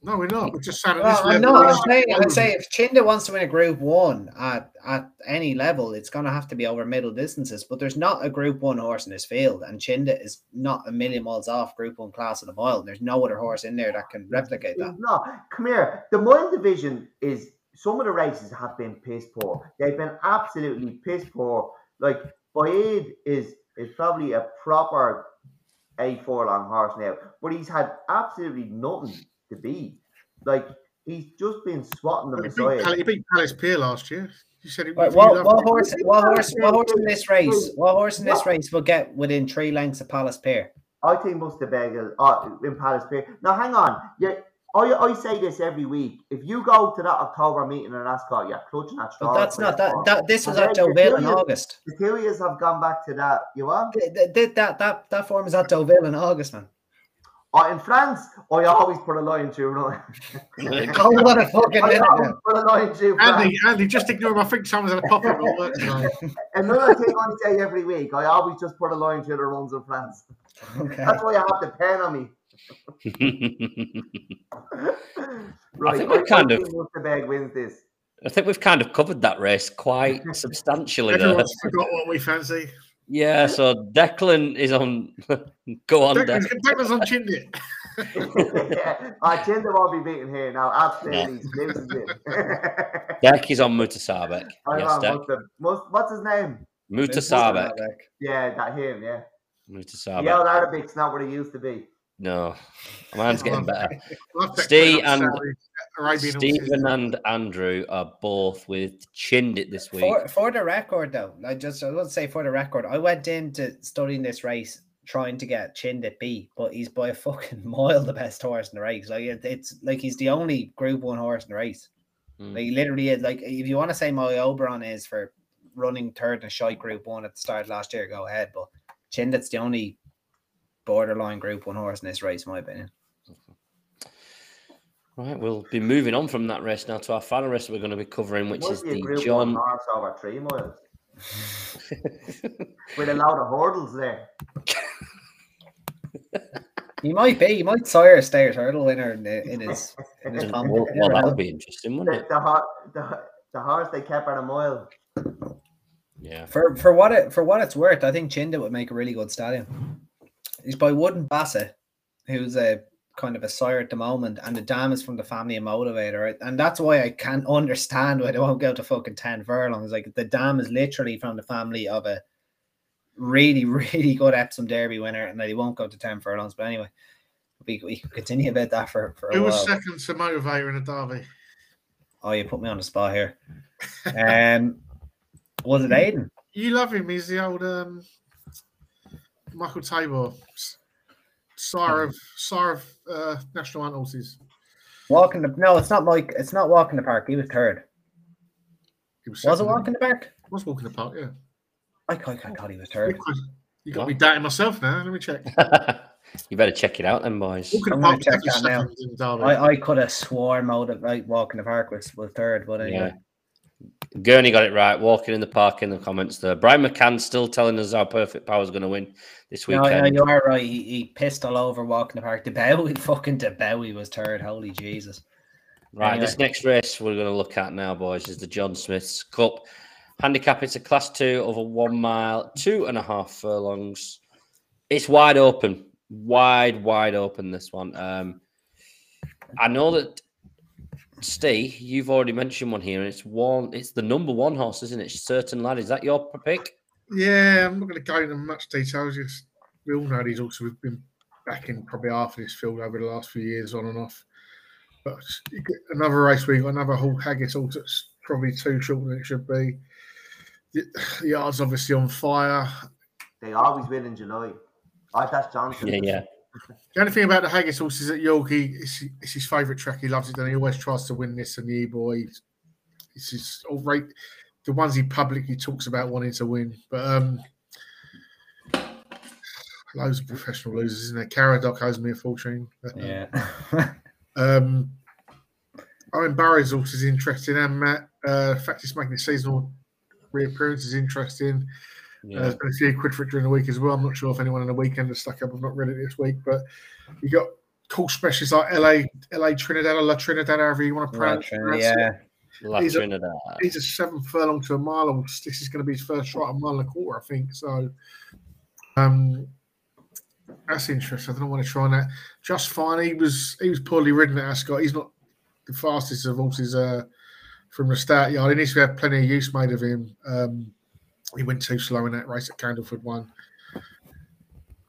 No, we're not. We're just saying at Well, this I level. know. he's I'm saying, I'm over. saying if Chinda wants to win a Group One at at any level, it's going to have to be over middle distances. But there's not a Group One horse in this field, and Chinda is not a million miles off Group One class at a mile. There's no other horse in there that can replicate that. No, come here. The mile division is some of the races have been piss poor. They've been absolutely piss poor. Like Baaeed is is probably a proper a four long horse now, but he's had absolutely nothing to beat. Like he's just been swatting them He beat, aside. Pal- he beat Palace Pier last year. You said he Right, he what, what horse? What horse? What horse in this race? What horse in this race will get within three lengths of Palace Pier? I think Mustabegel uh, in Palace Pier. Now, hang on. Yeah, I, I say this every week. If you go to that October meeting in Ascot, you're clutching at But that's not that. That this was And at then Deauville in August. The Kiwis have gone back to that. You are? Th- th- th- That that that form is at Deauville in August, man. Uh, in France, I always put a line through. Right? Oh, what a fucking I always put a line through. France. Andy, Andy, just ignore him. I think someone's had a pop up at work tonight. Another thing I say every week, I always just put a line through the runs in France. Okay. That's why I have the pen on me. Right, think we've kind of- Mutasaabeq wins this. I think we've kind of covered that race quite substantially there. Everyone's forgot what we fancy. Yeah, so Declan is on. Go on, Declan's, Declan. Declan's on Chindit. I tend to won't be beating here now. Absolutely, loses it. Deck is on Mutasaabeq. I Yes, know, Deck. what's, the, what's, what's his name? Mutasaabeq. Yeah, that him. Yeah, Mutasaabeq. the old Arabic's not what he used to be. No, mine's getting better. Steve and- Arabian Stephen horses. and Andrew are both with Chindit this week. For, for the record, though, I just I want to say for the record, I went into studying this race trying to get Chindit B, but he's by a fucking mile the best horse in the race. Like it, it's like he's the only Group One horse in the race. Mm. Like he literally is. Like if you want to say my Oberon is for running third in a shy Group One at the start of last year, go ahead. But Chindit's the only borderline Group One horse in this race, in my opinion. Right, we'll be moving on from that race now to our final race we're going to be covering, which is the group John. one horse over three miles with a lot of hurdles there. He might be. He might sire a Stayers Hurdle winner in, the- in his in his family. Well, well, that would be interesting, wouldn't it? the, the, the horse they kept at a mile. Yeah. For for what it for what it's worth, I think Chinda would make a really good stallion. He's by Wootton Bassett, who's a kind of a sire at the moment, and the dam is from the family of Motivator, and that's why I can't understand why they won't go to fucking ten furlongs. Like the dam is literally from the family of a really really good Epsom Derby winner, and that he won't go to ten furlongs. But anyway, we we can continue about that for for a Who was second to motivator in a derby? Oh, you put me on the spot here. Um, was it Aiden? You love him. He's the old um, Michael Tabor, s- sire of sire of uh, national ant horses. Walking the no, it's not Mike. It's not Walk In The Park. He was third. He was, Was it Walk In The Park? Was Walk In The Park. Yeah. I, I, I thought he was third. You got me doubting myself now. Let me check. you better check it out then, boys. Walking the I'm gonna park. check that now. second in the derby. I, I could have sworn Motive like Walk In The Park was, was third, but anyway. Gurney got it right. Walk In The Park in the comments there. Brian McCann still telling us how Perfect Power is going to win this No, weekend. no, you are right. He, he pissed all over Walk In The Park. The Bowie, fucking Dubawi was third. Holy Jesus. Right, this next race we're going to look at now, boys, is the John Smith's Cup. Handicap, it's a class two over one mile, two and a half furlongs. It's wide open, wide, wide open, this one. Um, I know that, Steve, you've already mentioned one here, and it's one, it's the number one horse, isn't it? Certain Lad. Is that your pick? Yeah, I'm not going to go into much details. Just we all know these also we've been back in probably half of this field over the last few years, on and off. But you get another race week, another Hall Haggas horse that's probably too short than it should be. The, the yard's obviously on fire. They always win in July. I that's Johnston. Yeah, yeah. The only thing about the Haggas horse is that York, he, it's, it's his favourite track. He loves it, and he always tries to win this. And the Ebor, it's his all right. The ones he publicly talks about wanting to win, but um, loads of professional losers, isn't there? Caradoc owes me a fortune. Um, Yeah. Um, Owen Barry's horse is interesting, and Matt. Uh, fact it's making a seasonal reappearance is interesting. Uh, yeah. there's been a few quid for it during the week as well. I'm not sure if anyone on the weekend has stuck up. I've not read it this week, but you got cool specials like LA, LA Trinidad or La Trinidad, however you want to pronounce, it. yeah. La he's a- Trinidad. He's a seven furlong to a mile. and This is going to be his first try at a mile and a quarter, I think. So, um, that's interesting. I don't want to try that. Just fine. He was he was poorly ridden at Ascot. He's not the fastest of horses uh, from the start yard. He needs to have plenty of use made of him. Um, he went too slow in that race at Candleford one.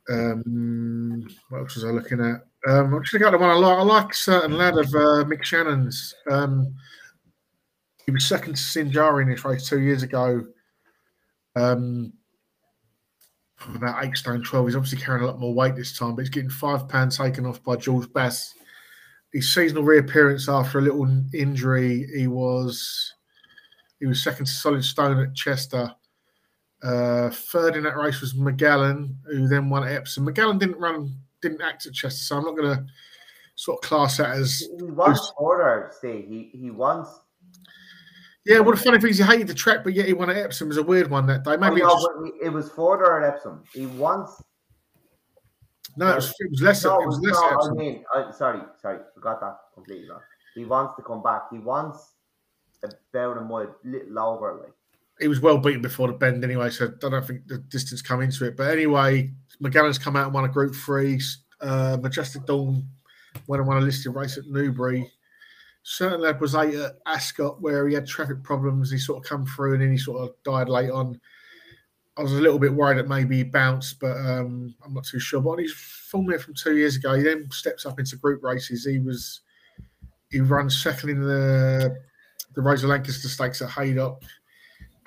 Um, what else was I looking at? Um, I'm just looking at the one I like. I like a certain lad of uh, Mick Channon's. Um, he was second to Sinjari in this race two years ago. Um, about eight stone twelve. He's obviously carrying a lot more weight this time, but he's getting five pounds taken off by George Bass. His seasonal reappearance after a little injury, he was he was second to Solid Stone at Chester. Uh, third in that race was Megallan, who then won at Epsom. Megallan didn't run, didn't act at Chester, so I'm not going to sort of class that as. He wants order, Steve. He he wants. Yeah, what a funny thing is he hated the track, but yet he won at Epsom. It was a weird one that day. Maybe oh, no, just, it was Forder at Epsom. He wants. no, it was, it was less. No, it was less no, I mean, I, sorry, sorry, forgot that completely. Wrong. He wants to come back. He wants about a mile, little over, like. He was well beaten before the bend anyway, so I don't think the distance come into it. But anyway, Megallan's come out and won a Group Three. Uh, Majestic Dawn went and won a listed race at Newbury. Certain lad was eight at Ascot where he had traffic problems. He sort of come through and then he sort of died late on. I was a little bit worried that maybe he bounced, but um, I'm not too sure. But full there from two years ago, he then steps up into group races. He was he runs second in the the Rose of Lancaster Stakes at Haydock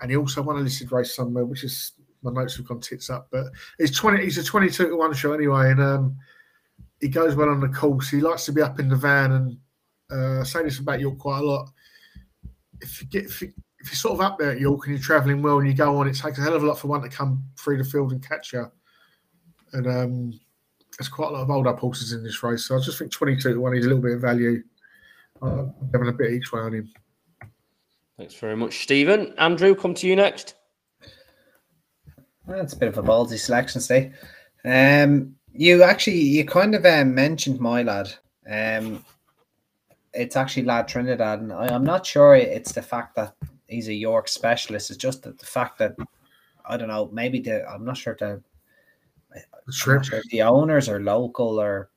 and he also won a listed race somewhere, which is my notes have gone tits up. But he's twenty. He's a twenty-two to one show anyway, and um, he goes well on the course. He likes to be up in the van, and uh, I say this about York quite a lot. If you get if, you, if you're sort of up there at York and you're travelling well and you go on, it takes a hell of a lot for one to come through the field and catch you. And um, there's quite a lot of old up horses in this race, so I just think twenty-two to one is a little bit of value. Uh, having a bit each way on him. Thanks very much, Stephen. Andrew, come to you next. That's a bit of a ballsy selection, Steve. Um, you actually, you kind of um, mentioned my lad. Um, it's actually La Trinidad, and I, I'm not sure it's the fact that he's a York specialist. It's just that the fact that I don't know. Maybe the I'm not sure if the I'm not sure if the owners are local or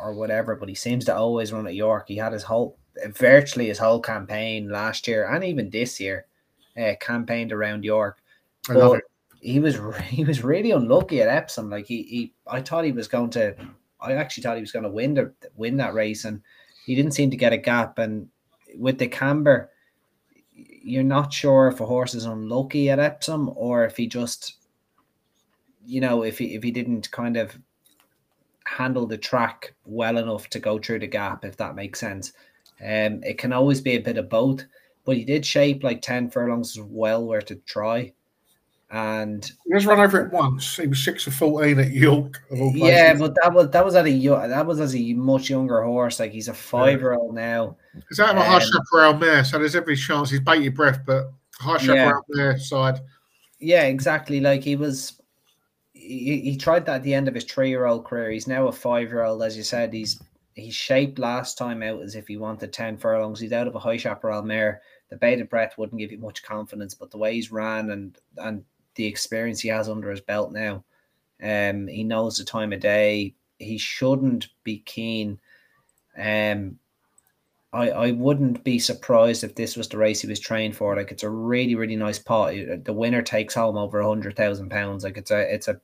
or whatever, but he seems to always run at York. He had his whole virtually his whole campaign last year and even this year uh, campaigned around York. I love But it. he was he was really unlucky at Epsom. Like he, he I thought he was going to I actually thought he was going to win the win that race and he didn't seem to get a gap and with the camber you're not sure if a horse is unlucky at Epsom or if he just you know if he if he didn't kind of handle the track well enough to go through the gap if that makes sense um it can always be a bit of both but he did shape like 10 furlongs as well where to try and He has run over it once. He was six of fourteen at York. Of yeah but that was that was at a that was as a much younger horse like he's a five year old now Is that a high Um, chaparral mare? So there's every chance he's bated breath, but high Yeah. chaparral mare side. Yeah, exactly. Like he was, he, he tried that at the end of his three-year-old career. He's now a five-year-old, as you said. He's he's shaped last time out as if he wanted ten furlongs. He's out of a high chaparral mare. The bated breath wouldn't give you much confidence, but the way he's ran and and the experience he has under his belt now, um, he knows the time of day. He shouldn't be keen. Um, I, I wouldn't be surprised if this was the race he was trained for. Like it's a really really nice pot. The winner takes home over a hundred thousand pounds. Like it's a it's a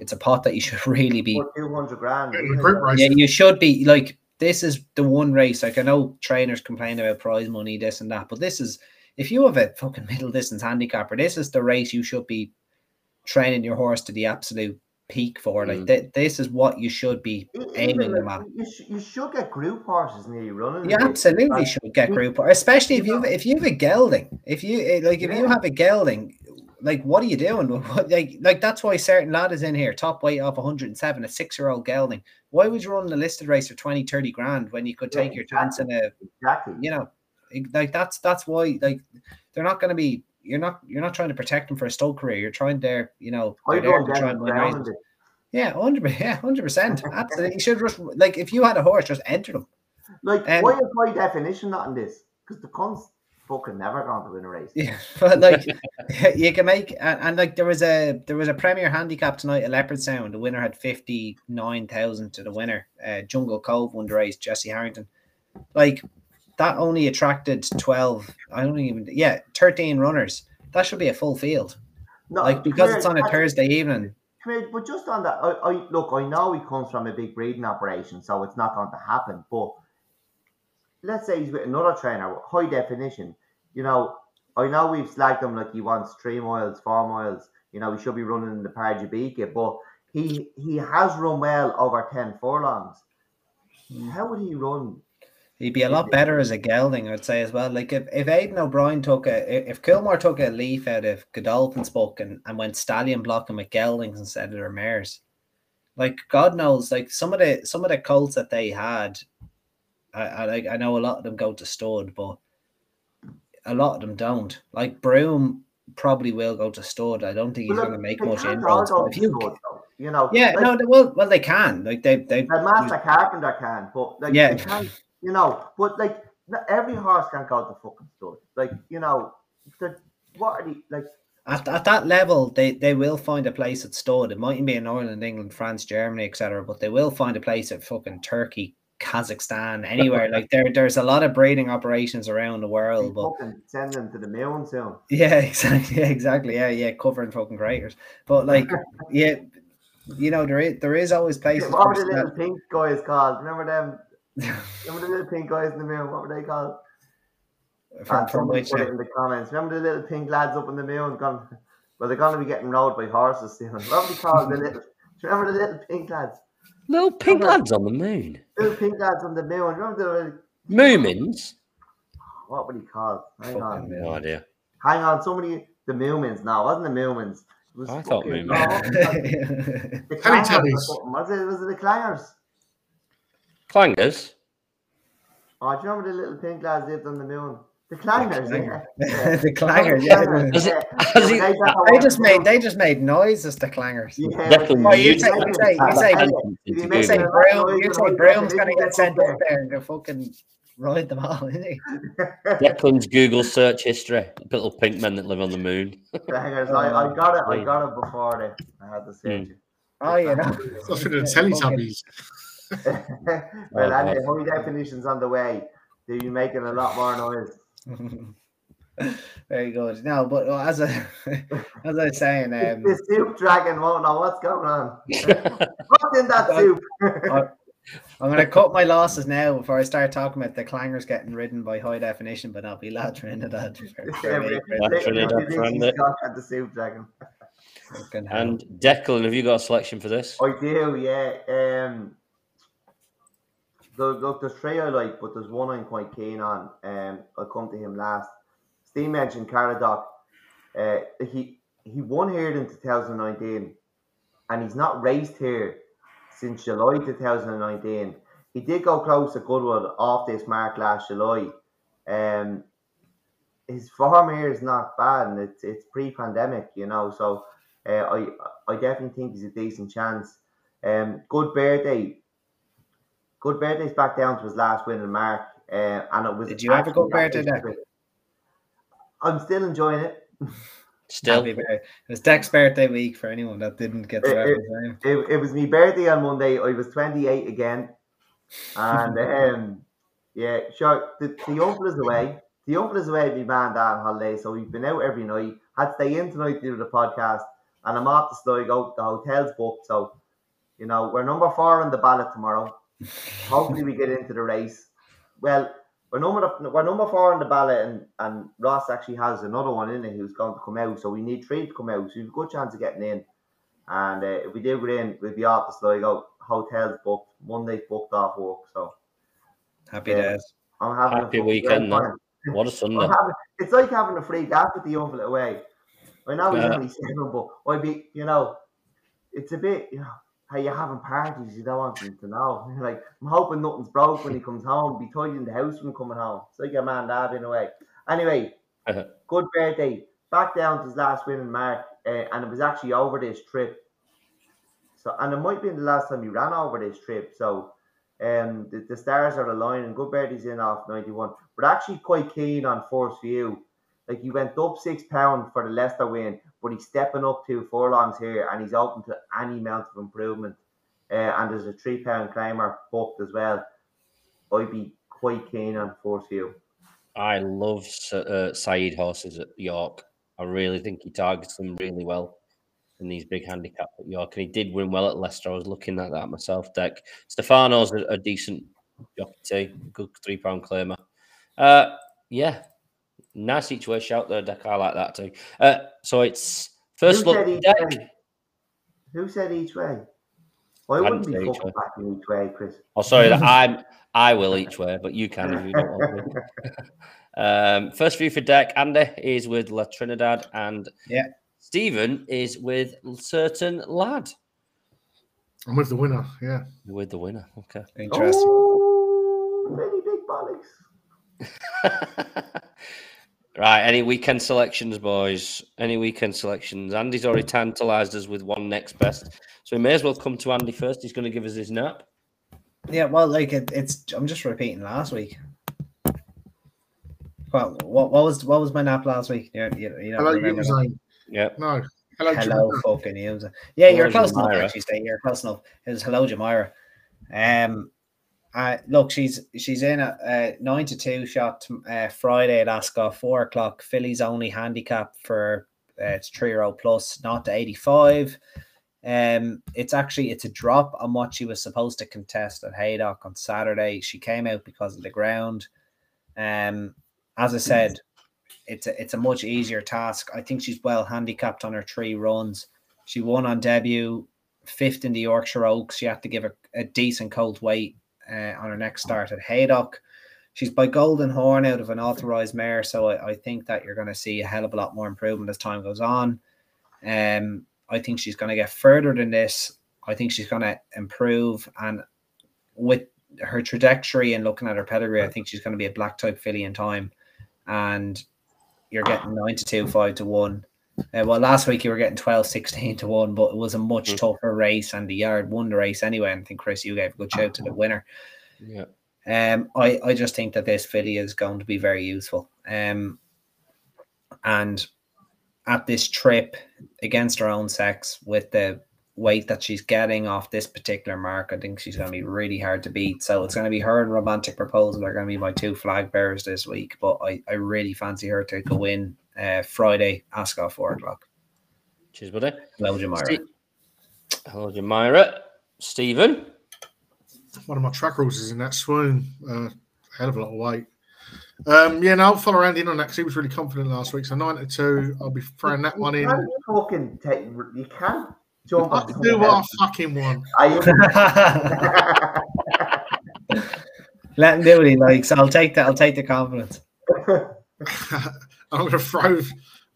it's a pot that you should really be. For 200 grand. In isn't the it? group race. Yeah, you should be like this is the one race. Like I know trainers complain about prize money, this and that, but this is if you have a fucking middle distance handicapper, this is the race you should be training your horse to the absolute peak for. Like Mm. th- this is what you should be aiming even them like, at. You, sh- you should get group horses nearly running. You this. absolutely Like, should get you- group, especially if you you know- if you have a gelding. If you eh, like, if you Yeah. have a gelding, like what are you doing? What, like, like that's why certain lad is in here, top weight off 107, a six year old gelding. Why would you run a listed race for 20, 30 grand when you could Yeah, take your chance in a, Exactly. you know, like that's that's why like they're not going to be. You're not you're not trying to protect them for a stud career. You're trying there, you know, they're there don't to try and win races. Yeah, hundred, yeah, hundred percent, absolutely. You should just like if you had a horse, just enter them. Like, Um, why is my definition not in this? Because the cunts fucking never going to win a race. Yeah, but like you can make and, and like there was a there was a premier handicap tonight at Leopardstown. The winner had fifty nine thousand to the winner. Uh, Jungle Cove won the race. Jesse Harrington, like that only attracted 12, I don't even, yeah, 13 runners. That should be a full field. No, Like, because come it's on a I- Thursday evening. here, but just on that, I, I look, I know he comes from a big breeding operation, so it's not going to happen. But let's say he's with another trainer, high definition. You know, I know we've slagged him like he wants three miles, four miles. You know, he should be running in the Parajabika, but he he has run well over ten furlongs. Mm. How would he run? He'd be a lot better as a gelding, I'd say as well. Like if, if Aidan O'Brien took a if Coolmore took a leaf out of Godolphin's book and, and went stallion blocking with geldings instead of their mares, like God knows, like some of the some of the colts that they had, I I like I know a lot of them go to stud, but a lot of them don't. Like Broome probably will go to stud. I don't think he's Well, going to make they much inroads. all But go if you, stud, you know, yeah, like- no, they, well, well, they can. Like they, they, The master carpenter can, but like Yeah. they can, you know, but like not every horse can go to fucking stud. Like you know, the, what are the like? At, at that level, they, they will find a place at stud. It mightn't be in Ireland, England, France, Germany, etc. But they will find a place at fucking Turkey, Kazakhstan, anywhere. like there, there's a lot of breeding operations around the world. But send them to the moon soon. yeah, exactly, yeah, exactly, yeah, yeah, covering fucking craters. But like, yeah, you know, there is there is always places. What were the little that- pink guys called? Remember them? Remember the little pink guys in the moon? What were they called? from, Ah, from which put it in the comments. Remember the little pink lads up in the moon? Gone, well, they're going to be getting rode by horses soon. What were they called? The little, remember the little pink lads? Little pink Remember- lads on the moon. Little pink lads on the moon. Remember the Moomins? what were they called? Hang on. Fucking No idea. Hang on, somebody the Moomins. No, it wasn't the Moomins. It was I thought fucking- Moomins. no, what was it? the Telly Clangers or Tellies. something, Was it? Was it the Clangers? Clangers? Oh, do you remember the little pink lads lived on the moon? The Clangers, yeah. yeah. the clangers, yeah. Has it- Yeah. has Yeah, it- they got They the just made they just made noises. The clangers. Yeah, Declan, but- you you say- you say- you say- you You say it Google. a Broome, noise, you the say whole Broome's gonna get sent up up there and go fucking ride them all, isn't he? Declan's Google search history. Little pink men that live on the moon. Clangers. I, I oh, got it. I got it before they, I had to hmm. search Oh, you know. That's for the Teletubbies. it. well, Oh, anyway, high definitions on the way. They'll be making a lot more noise. Very good. No, but uh, as I as I was saying, um, the soup dragon won't know what's going on. What's in that soup? I'm going to cut my losses now before I start talking about the clangers getting ridden by high definition, but not be lads for into that. for- for me, but- That's they- really they not think friend, she's it. got at the soup dragon. fucking and Declan, have you got a selection for this? I do, yeah. Um, the, look, there's three I like, but there's one I'm quite keen on. Um, I'll come to him last. Steve mentioned Caradoc. Uh, he he won here in 2019, and he's not raced here since July 2019. He did go close to Goodwood off this mark last July. Um, his form here is not bad, and it's it's pre-pandemic, you know. So uh, I I definitely think he's a decent chance. Um, good birthday. Good birthday's back down to his last win in Mark, uh, and it was. Did you have a good birthday, Deck? I'm still enjoying it. Still, Happy birthday. It was Deck's birthday week for anyone that didn't get the eh, eh? It, it was my birthday on Monday. I was 28 again, and um, yeah, sure. The, the uncle is away. The uncle is away with my man dad on holiday, so we've been out every night. Had to stay in tonight to do the podcast, and I'm off to Sligo. The hotel's booked, so you know we're number four on the ballot tomorrow. Hopefully, we get into the race. Well, we're number we're number four on the ballot, and, and Ross actually has another one in it who's going to come out. So we need three to come out. So we've a good chance of getting in. And uh, if we do get in, we'll be off to Sligo. Hotels booked. Monday's booked off work. So Happy Yeah. days. I'm having Happy a weekend, great what a I'm Sunday. having, it's like having a free gap with the uncle away. I know he's Yeah. only seven, but I'd be, you know, it's a bit, you know, how you're having parties, you don't want him to know. Like, I'm hoping nothing's broke when he comes home, be tidying the house when coming home. It's like your man dad in a way. Anyway, Uh-huh. good birthday. Back down to his last win in Mark, uh, and it was actually over this trip. So, and it might be the last time he ran over this trip. So, um, the, the stars are aligning. Good birdies in off 91. But actually quite keen on Force View. Like he went up six pound for the Leicester win, but he's stepping up two furlongs here, and he's open to any amount of improvement. Uh, and there's a three pound climber booked as well. I'd be quite keen on Force View. I love uh, Saeed horses at York. I really think he targets them really well in these big handicaps at York, and he did win well at Leicester. I was looking at that myself. Deck Stefano's a, a decent jockey good three pound claimer. Uh, yeah, nice each way shout there, Deck. I like that too. Uh, so it's first Who look. said Deck. way? Who said each way? I didn't wouldn't be each way. back in each way, Chris. Oh, sorry, that I'm I will each way, but you can if you don't want to. um, first view for deck. Andy is with La Trinidad, and Yeah. Stephen is with certain lad I'm with the winner. Yeah. with the winner. Okay. Interesting. Oh, really big bollocks. right. Any weekend selections, boys? Any weekend selections? Andy's already tantalised us with one next best, so we may as well come to Andy first. He's going to give us his nap. Yeah, well, like it, it's. I'm just repeating last week. Well, what, what was what was my nap last week? You, you, you don't Hello, remember that? Usane. No. Hello, Hello, Jim. fucking User. Yeah, you're Hello, close enough. Jamira. Actually, stay. You're close enough. It was hello, Jamira. Um, uh, look, she's she's in a, a nine to two shot uh, Friday at Ascot, four o'clock. Philly's only handicap for uh, it's three year old plus, not to eighty five. Um, it's actually it's a drop on what she was supposed to contest at Haydock on Saturday. She came out because of the ground. Um, as I said, it's a it's a much easier task. I think she's well handicapped on her three runs. She won on debut, fifth in the Yorkshire Oaks. She had to give a, a decent cold weight uh, on her next start at Haydock. She's by Golden Horn out of an authorized mare, so I, I think that you're going to see a hell of a lot more improvement as time goes on. Um, I think she's going to get further than this. I think she's going to improve, and with her trajectory and looking at her pedigree, I think she's going to be a black type filly in time. And you're getting nine to two, five to one. Uh, well, last week you were getting 12, 16 to one, but it was a much Mm. tougher race, and the yard won the race anyway. And I think Chris, you gave a good shout to the winner. Yeah. Um, I, I just think that this filly is going to be very useful. Um, and at this trip against her own sex with the weight that she's getting off this particular mark, I think she's going to be really hard to beat. So it's going to be her and Romantic Proposal are going to be my two flag bearers this week. But I, I really fancy her to go in uh, Friday, Ascot, four o'clock. Cheers, buddy. Hello, Jamira. Ste- Hello, Jamira. Stephen. One of my track rules is in that swoon. Uh, hell of a lot of weight. Um, yeah, no, I'll follow Andy in on that because he was really confident last week. So nine to two, I'll be throwing that one in. You can't fucking take. You can't jump I on can do what I fucking want. I, Let him do what he likes. I'll take that. I'll take the confidence. I'm gonna throw.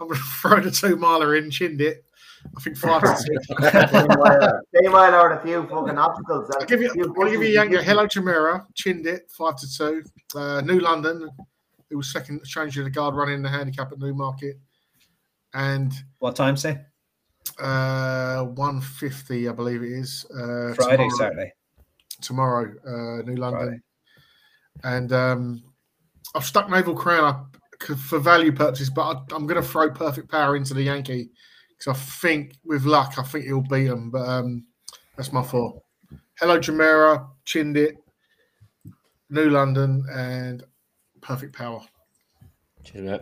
I'm gonna throw the two miler in, Chindit. I think five to six. two. They might have a few fucking obstacles. I'll give you. I'll give you Yankee. Hello, Jamira. Chindit five to two. Uh, New London. It was second changing the guard running the handicap at Newmarket, and What time say? uh, one fifty, I believe it is. Uh, Friday, tomorrow, Saturday. tomorrow, uh, New London, Friday. and um, I've stuck Naval Crown up c- for value purposes, but I, I'm going to throw Perfect Power into the Yankee because I think, with luck, I think he'll beat them. But um, that's my four. Hello, Jamera, Chindit, New London, and Perfect Power. Cheers, mate.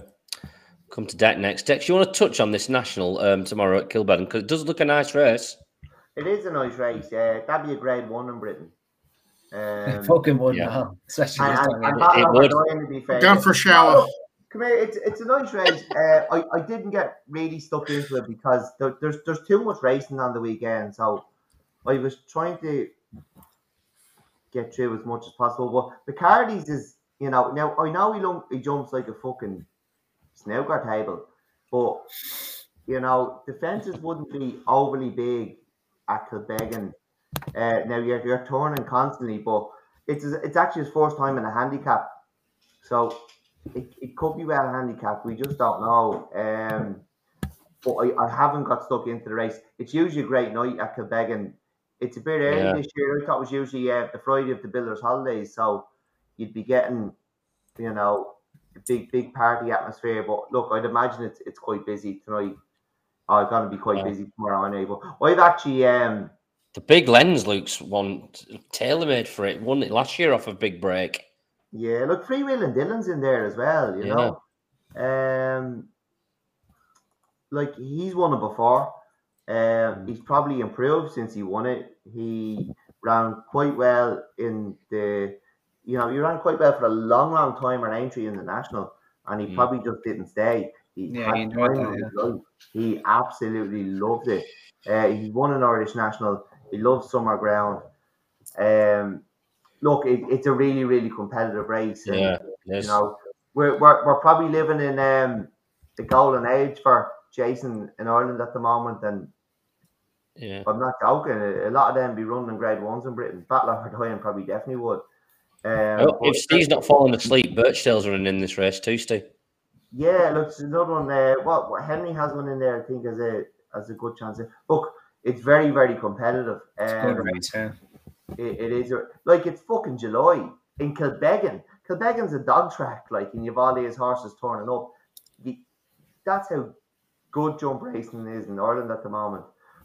Come to Deck next. Dex, you want to touch on this national um, tomorrow at Kilburn? Because it does look a nice race. It is a nice race. Uh, that'd be a grade one in Britain. Um, Fucking would yeah. now, especially and, this and, time of and year. Battle It of would. Ardoyne, to be fair. Going for a shower. Come here, it's, it's a nice race. Uh, I, I didn't get really stuck into it because there, there's there's too much racing on the weekend. So I was trying to get through as much as possible. But the Cardis is, you know, now I know he, lum- he jumps like a fucking snooker table, but you know, the fences wouldn't be overly big at Kilbeggan. Uh, now you're, you're turning constantly, but it's it's actually his first time in a handicap, so it, it could be well handicapped. We just don't know. Um, but I, I haven't got stuck into the race. It's usually a great night at Kilbeggan. It's a bit early Yeah. this year. I thought it was usually uh, the Friday of the Builders' holidays, so you'd be getting, you know, a big big party atmosphere. But look, I'd imagine it's it's quite busy tonight. Oh, it's gonna be quite Yeah. busy tomorrow anyway. But I've actually um The big lens Luke's one tailor made for it. Won it last year off of Big Break. Yeah, look, Free Will and Dylan's in there as well, you know. Um, like he's won it before. Um, he's probably improved since he won it. He ran quite well in the, you know, he ran quite well for a long, long time on entry in the national, and he Mm. probably just didn't stay. He Yeah, he that, of his life. He absolutely loved it. Uh, he won an Irish national. He loves summer ground. Um, look, it, it's a really, really competitive race. and, Yeah, you know, we're, we're, we're probably living in um, the golden age for Jason in Ireland at the moment, and yeah. I'm not joking. A, a lot of them be running grade ones in Britain. Battler for Dying probably definitely would. Um, Oh, if Steve's not falling asleep, Birchdale's running in this race too, Steve. yeah, look, there's another one. Uh, what, what Henry has one in there, I think, as a as a good chance. Look, it's very, very competitive. It's good Um, race, yeah. It, it is like it's fucking July in Kilbeggan. Kilbeggan's a dog track, like, and you've horses turning up. You, that's how good jump racing is in Ireland at the moment.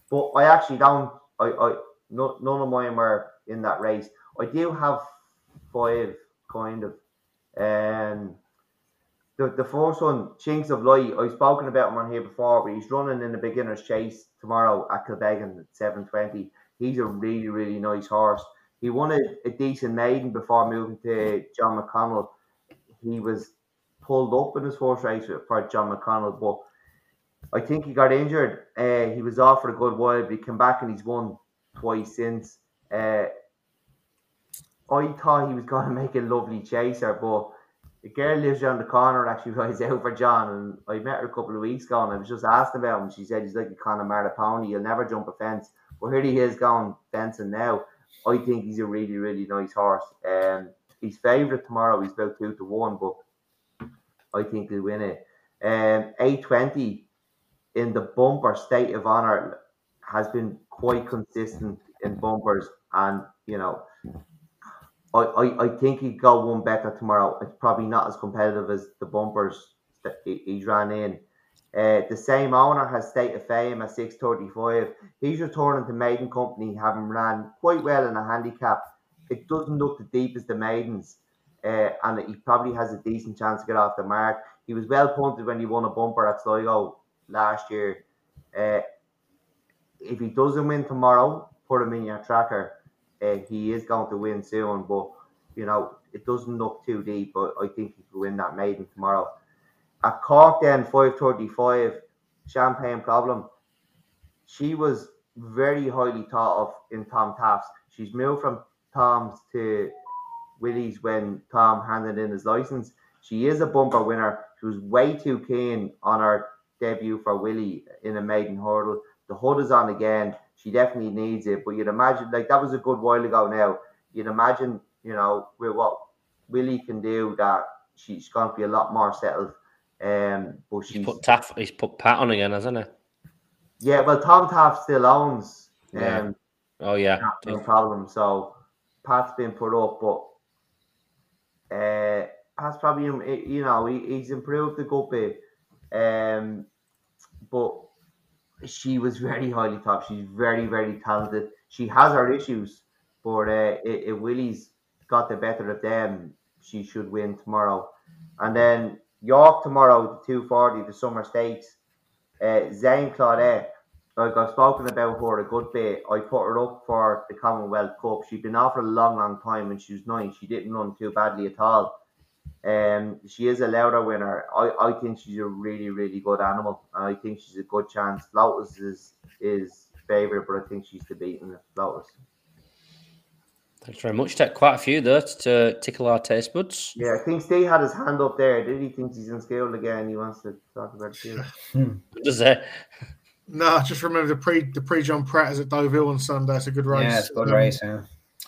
But I actually don't. I, I no, none of mine were in that race. I do have five kind of. Um, the, the first one, Chinks of Light, I've spoken about him on here before, but he's running in the beginner's chase tomorrow at Kilbeggan at 720. He's a really, really nice horse. He won a, a decent maiden before moving to John McConnell. He was pulled up in his first race for John McConnell, but I think he got injured. Uh, he was off for a good while, but he came back and he's won twice since. Uh, I thought he was going to make a lovely chaser, but the girl lives around the corner and actually rides out for John. And I met her a couple of weeks ago and I was just asking about him. She said he's like a Connemara pony. He'll never jump a fence. Here he is going fencing now. I think he's a really, really nice horse. Um, he's favourite tomorrow. He's about two to one, but I think he'll win it. Um, 820 in the bumper state of honor has been quite consistent in bumpers, and you know, I, I, I think he'd go one better tomorrow. It's probably not as competitive as the bumpers that he, he's ran in. Uh, the same owner has State of Fame at 635. He's returning to Maiden Company, having ran quite well in a handicap. It doesn't look the deep as the Maidens, uh, and he probably has a decent chance to get off the mark. He was well punted when he won a bumper at Sligo last year. Uh, if he doesn't win tomorrow, put him in your tracker. Uh, he is going to win soon, but you know it doesn't look too deep. But I think he could win that maiden tomorrow. At Cork, then five thirty-five, Champagne Problem. She was very highly thought of in Tom Taaffe's. She's moved from Tom's to Willie's when Tom handed in his license. She is a bumper winner. She was way too keen on her debut for Willie in a maiden hurdle. The hood is on again. She definitely needs it. But you'd imagine, like that was a good while ago now. You'd imagine, you know, with what Willie can do, that she's going to be a lot more settled. Um, but He's put Taaffe, he's put Pat on again, hasn't he? yeah. Well, Tom Taaffe still owns. Um, Yeah. Oh yeah. no problem. So Pat's been put up, but uh, Pat's probably you know he, he's improved a good bit. Um, but she was very highly thought. She's very very talented. She has her issues, but uh, if Willie's got the better of them, she should win tomorrow. And then York tomorrow, two forty, the Summer Stakes. Uh, Zain Claudette like I've spoken about her a good bit. I put her up for the Commonwealth Cup. She'd been off for a long, long time when she was nine. She didn't run too badly at all. Um, she is a Lowther winner. I, I think she's a really, really good animal. I think she's a good chance. Lotus is is favourite, but I think she's the beaten Lotus. Thanks very much. Take quite a few there to tickle our taste buds. Yeah, I think Steve had his hand up there. Did he think he's in scale again? He wants to talk about it too. Does that? No, just remember the pre the Prix Jean Prat is at Deauville on Sunday. It's a good race. Yeah, it's a good Um, race, yeah.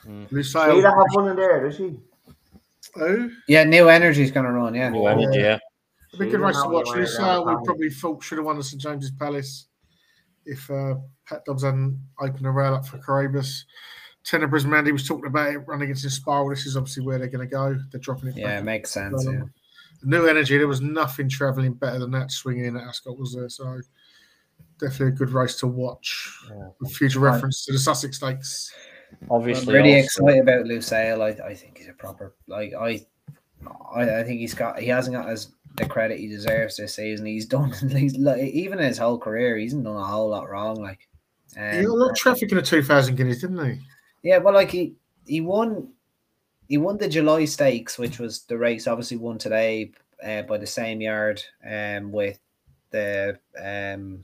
Lusail. Sheila have one in there, does she? Oh, Yeah, New Energy's going to run, yeah. New energy, yeah. it'd be a good race to watch. Lusail, we probably thought should have won at St James's Palace if uh, Pat Dobbs hadn't opened a rail up for Coroebus. Tenebris Mandy was talking about it running against Inspiral. This is obviously where they're going to go. They're dropping it. Yeah, back. it makes sense, um, yeah. New energy. There was nothing travelling better than that swinging in at Ascot, was there? So definitely a good race to watch with future reference to the Sussex Stakes. I'm Obviously, really also- excited about Lusail. I, I think he's a proper like I I, I think he's got he hasn't got as the credit he deserves this season. He's done he's like, even in his whole career, he's done a whole lot wrong. Like he got a lot of um, traffic in the two thousand guineas, didn't he? Yeah, well, like he he won he won the July Stakes, which was the race obviously won today uh, by the same yard um with the um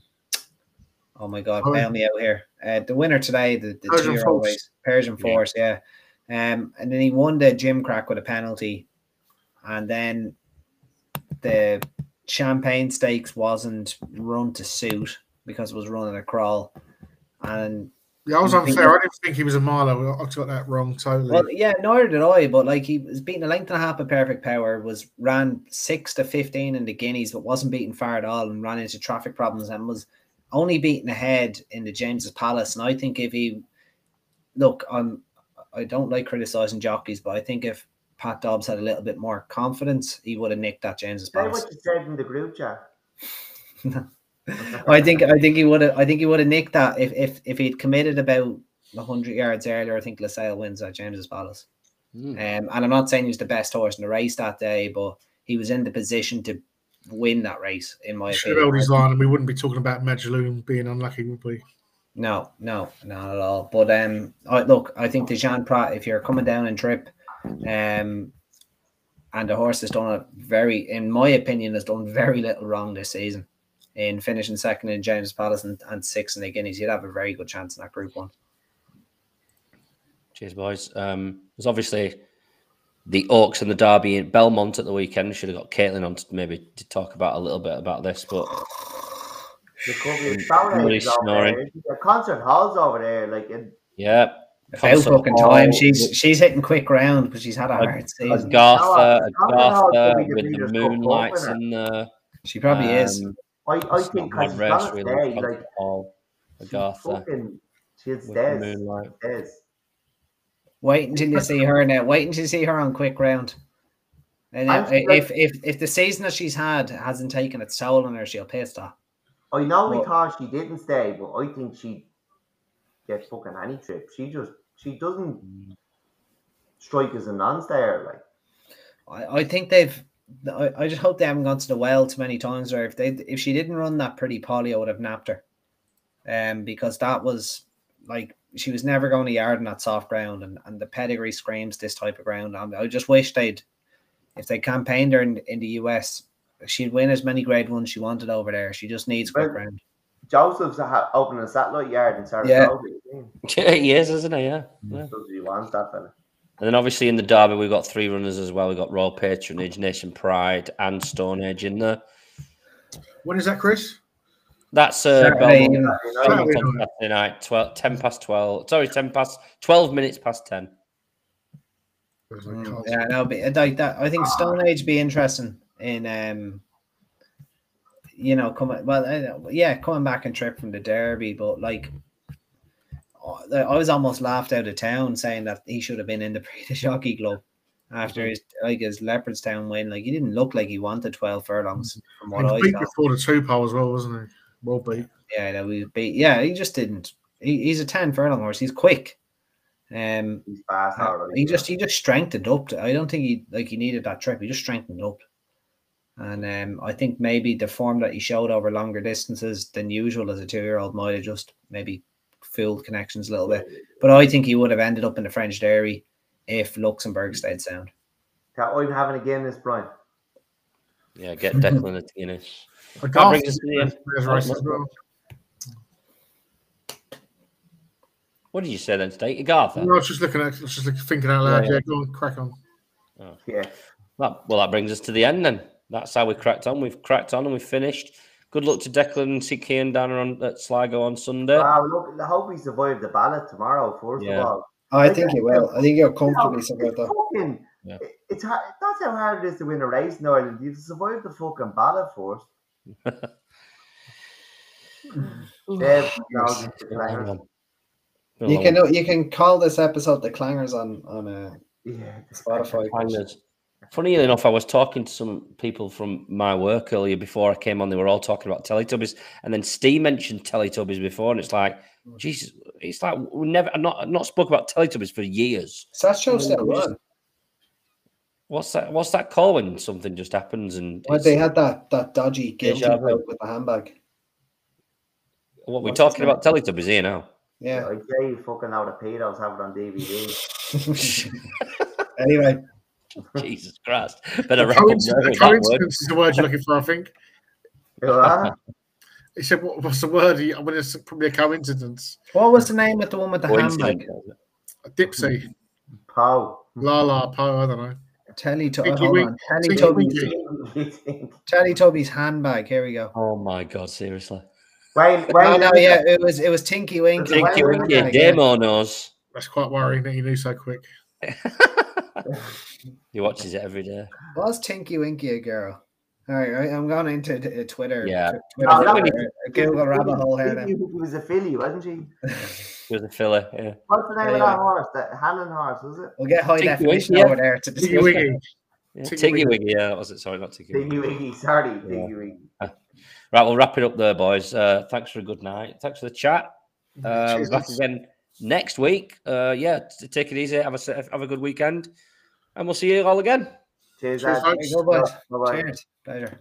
oh my god, Oh. bail me out here. Uh, the winner today, the, the Persian two-year-old Force. race, Persian Yeah. Force, yeah. Um, and then he won the Gimcrack with a penalty, and then the Champagne Stakes wasn't run to suit because it was running a crawl, and Yeah, I was You think unfair. that- I didn't think he was a Milo. I got that wrong totally. Well, yeah, neither did I. But like he was beating a length and a half of perfect power, was ran six to fifteen in the guineas, but wasn't beaten far at all, and ran into traffic problems and was only beaten ahead in the James's Palace. And I think if he look, I'm I don't like criticizing jockeys, but I think if Pat Dobbs had a little bit more confidence, he would have nicked that James's Say Palace. what you said in the group chat. I think I think he would have I think he would have nicked that if if if he'd committed about hundred yards earlier. I think Lusail wins at James's Palace. Hmm. Um, and I'm not saying he was the best horse in the race that day, but he was in the position to win that race, in my have opinion. his line, and we wouldn't be talking about Maljoom being unlucky, would we? No, no, not at all. But um, I, look, I think the Jean Prat, if you're coming down in trip, um, and the horse has done a very, in my opinion, has done very little wrong this season in finishing second in James Palace and, and six in the Guineas, you'd have a very good chance in that Group One. Cheers, boys. Um, there's obviously the Oaks and the Derby in Belmont at the weekend. Should have got Caitlin on to maybe to talk about a little bit about this, but The cover of Somebody's Stonehenge is over snoring. there. The concert halls over there, like in yeah, About fucking time. She's she's hitting quick ground, because she's had a Like- hard a. Gartha, a Gartha could be the with the moonlights and in there. She probably is. I, I think not my because she's race, gonna really. stay, like Hall, a she's fucking she's with the dead. moonlight. Wait until you see her now. Wait until you see her on quick round. And if, if if if the season that she's had hasn't taken its toll on her, she'll piss off. I know we Well- thought she didn't stay, but I think she gets fucking any trip. She just she doesn't mm. strike as a non-stayer. Like I, I think they've. I, I just hope they haven't gone to the well too many times. Or if they if she didn't run that pretty Polly, I would have napped her. Um, because that was like she was never going to yard in that soft ground, and, and the pedigree screams this type of ground. I, I just wish they'd if they campaigned her in, in the US, she'd win as many grade ones she wanted over there. She just needs quick Well, ground. Joseph's ha- opening a satellite yard in Yeah. Saratoga. Yeah, he is, isn't he? Yeah. yeah. Does he wants that fella? And then obviously in the Derby, we've got three runners as well. We've got Royal Patronage, Nation Pride, and Stonehenge in there. When is that, Chris? That's uh, Saturday Belmont, evening. You know, Belmont Saturday night. Saturday night, 12, 10 past 12. Sorry, 10 past 12 minutes past 10. It was like Mm, Carlton. yeah, no, but like that. I think Stone Age be interesting in um, you know, coming well, I yeah, coming back and trip from the Derby, but like, I was almost laughed out of town saying that he should have been in the British Hockey Club after his like his Leopardstown win. Like he didn't look like he wanted twelve furlongs from He what I beat saw. before the two pole as well, wasn't he? Well beat. Yeah, that we beat. Yeah, he just didn't. He, he's a ten furlong horse. He's quick. Um, he's fast. Uh, already. he just he just strengthened up. I don't think he like he needed that trip. He just strengthened up, and um, I think maybe the form that he showed over longer distances than usual as a two year old might have just maybe fooled connections a little bit. But I think he would have ended up in the French Derby if Luxembourg stayed sound. That I'm having a game this Brian. Yeah, get Declan at Guinness. A That brings us to the end. players race as well. What did you say then, State? Gartha? I was just looking at, I was just looking, thinking out loud. Yeah, Yeah, yeah. go on, crack on. Oh. Yeah. That, well, that brings us to the end then. That's how we cracked on. We've cracked on and we've finished. Good luck to Declan and Siki and Dan on at Sligo on Sunday. Wow, look, I hope we survive the ballot tomorrow. First Yeah. of all, I think he will. I think he'll You know, it's fucking. Yeah. It's hard, that's how hard it is to win a race in Ireland. You have to survive the fucking ballot first. Yeah, no, it's the clangers. You can you can call this episode the Clangers on on uh, yeah, Spotify. Clangers. Funny enough, I was talking to some people from my work earlier before I came on. They were all talking about Teletubbies, and then Steve mentioned Teletubbies before, and it's like, Jesus, it's like we never, I've not, I've not spoke about Teletubbies for years. Is that show still We on? What's that? What's that called when something just happens and Well, they had that that dodgy guilty Deja with the handbag. what we're what's talking his about Teletubbies here now? Yeah. I'd say you fucking know the pedos have it on DVD. anyway, Jesus Christ! Better wrap up Coincidence, there with word. coincidence is the word you're looking for, I think. What? He said, what, "What's the word?" He, I mean, it's probably a coincidence. what was the name of the one with the handbag? Dipsy, Pow. La La Po. I don't know. Telly oh, Tinky hold on. Tinky Teletubbies. Winky. Teletubbies handbag. Here we go. Oh my God! Seriously, Wayne, Oh Wayne, no, yeah, it was it was Tinky Winky. Tinky Tinky Winky, handbag, yeah. Demo knows. That's quite worrying that he knew so quick. He watches it every day. Was Tinky Winky a girl? All right, right, I'm going into t- uh, Twitter. Yeah. t- Twitter, Oh, that Twitter, uh, Google rabbit hole here. He was a filly, wasn't she? He was a filler. Yeah. What's the name Yeah, of yeah. that horse? That Hannon horse, was it? We'll get high Tinky definition Winky, yeah. over there to Tiggy discuss. Wiggy. yeah. Tinky Tiggy Winky. Wiggy. Yeah, that was it. Sorry, not Tiggy Wiggy. Tiggy Wiggy, sorry, Yeah. Tiggy Wiggy. Right, we'll wrap it up there, boys. Uh, thanks for a good night. Thanks for the chat. Uh, back again next week. Uh, yeah, t- take it easy. Have a have a good weekend, and we'll see you all again. Cheers, Cheers, lads. folks. Go, boys. Bye-bye. Cheers. Pleasure.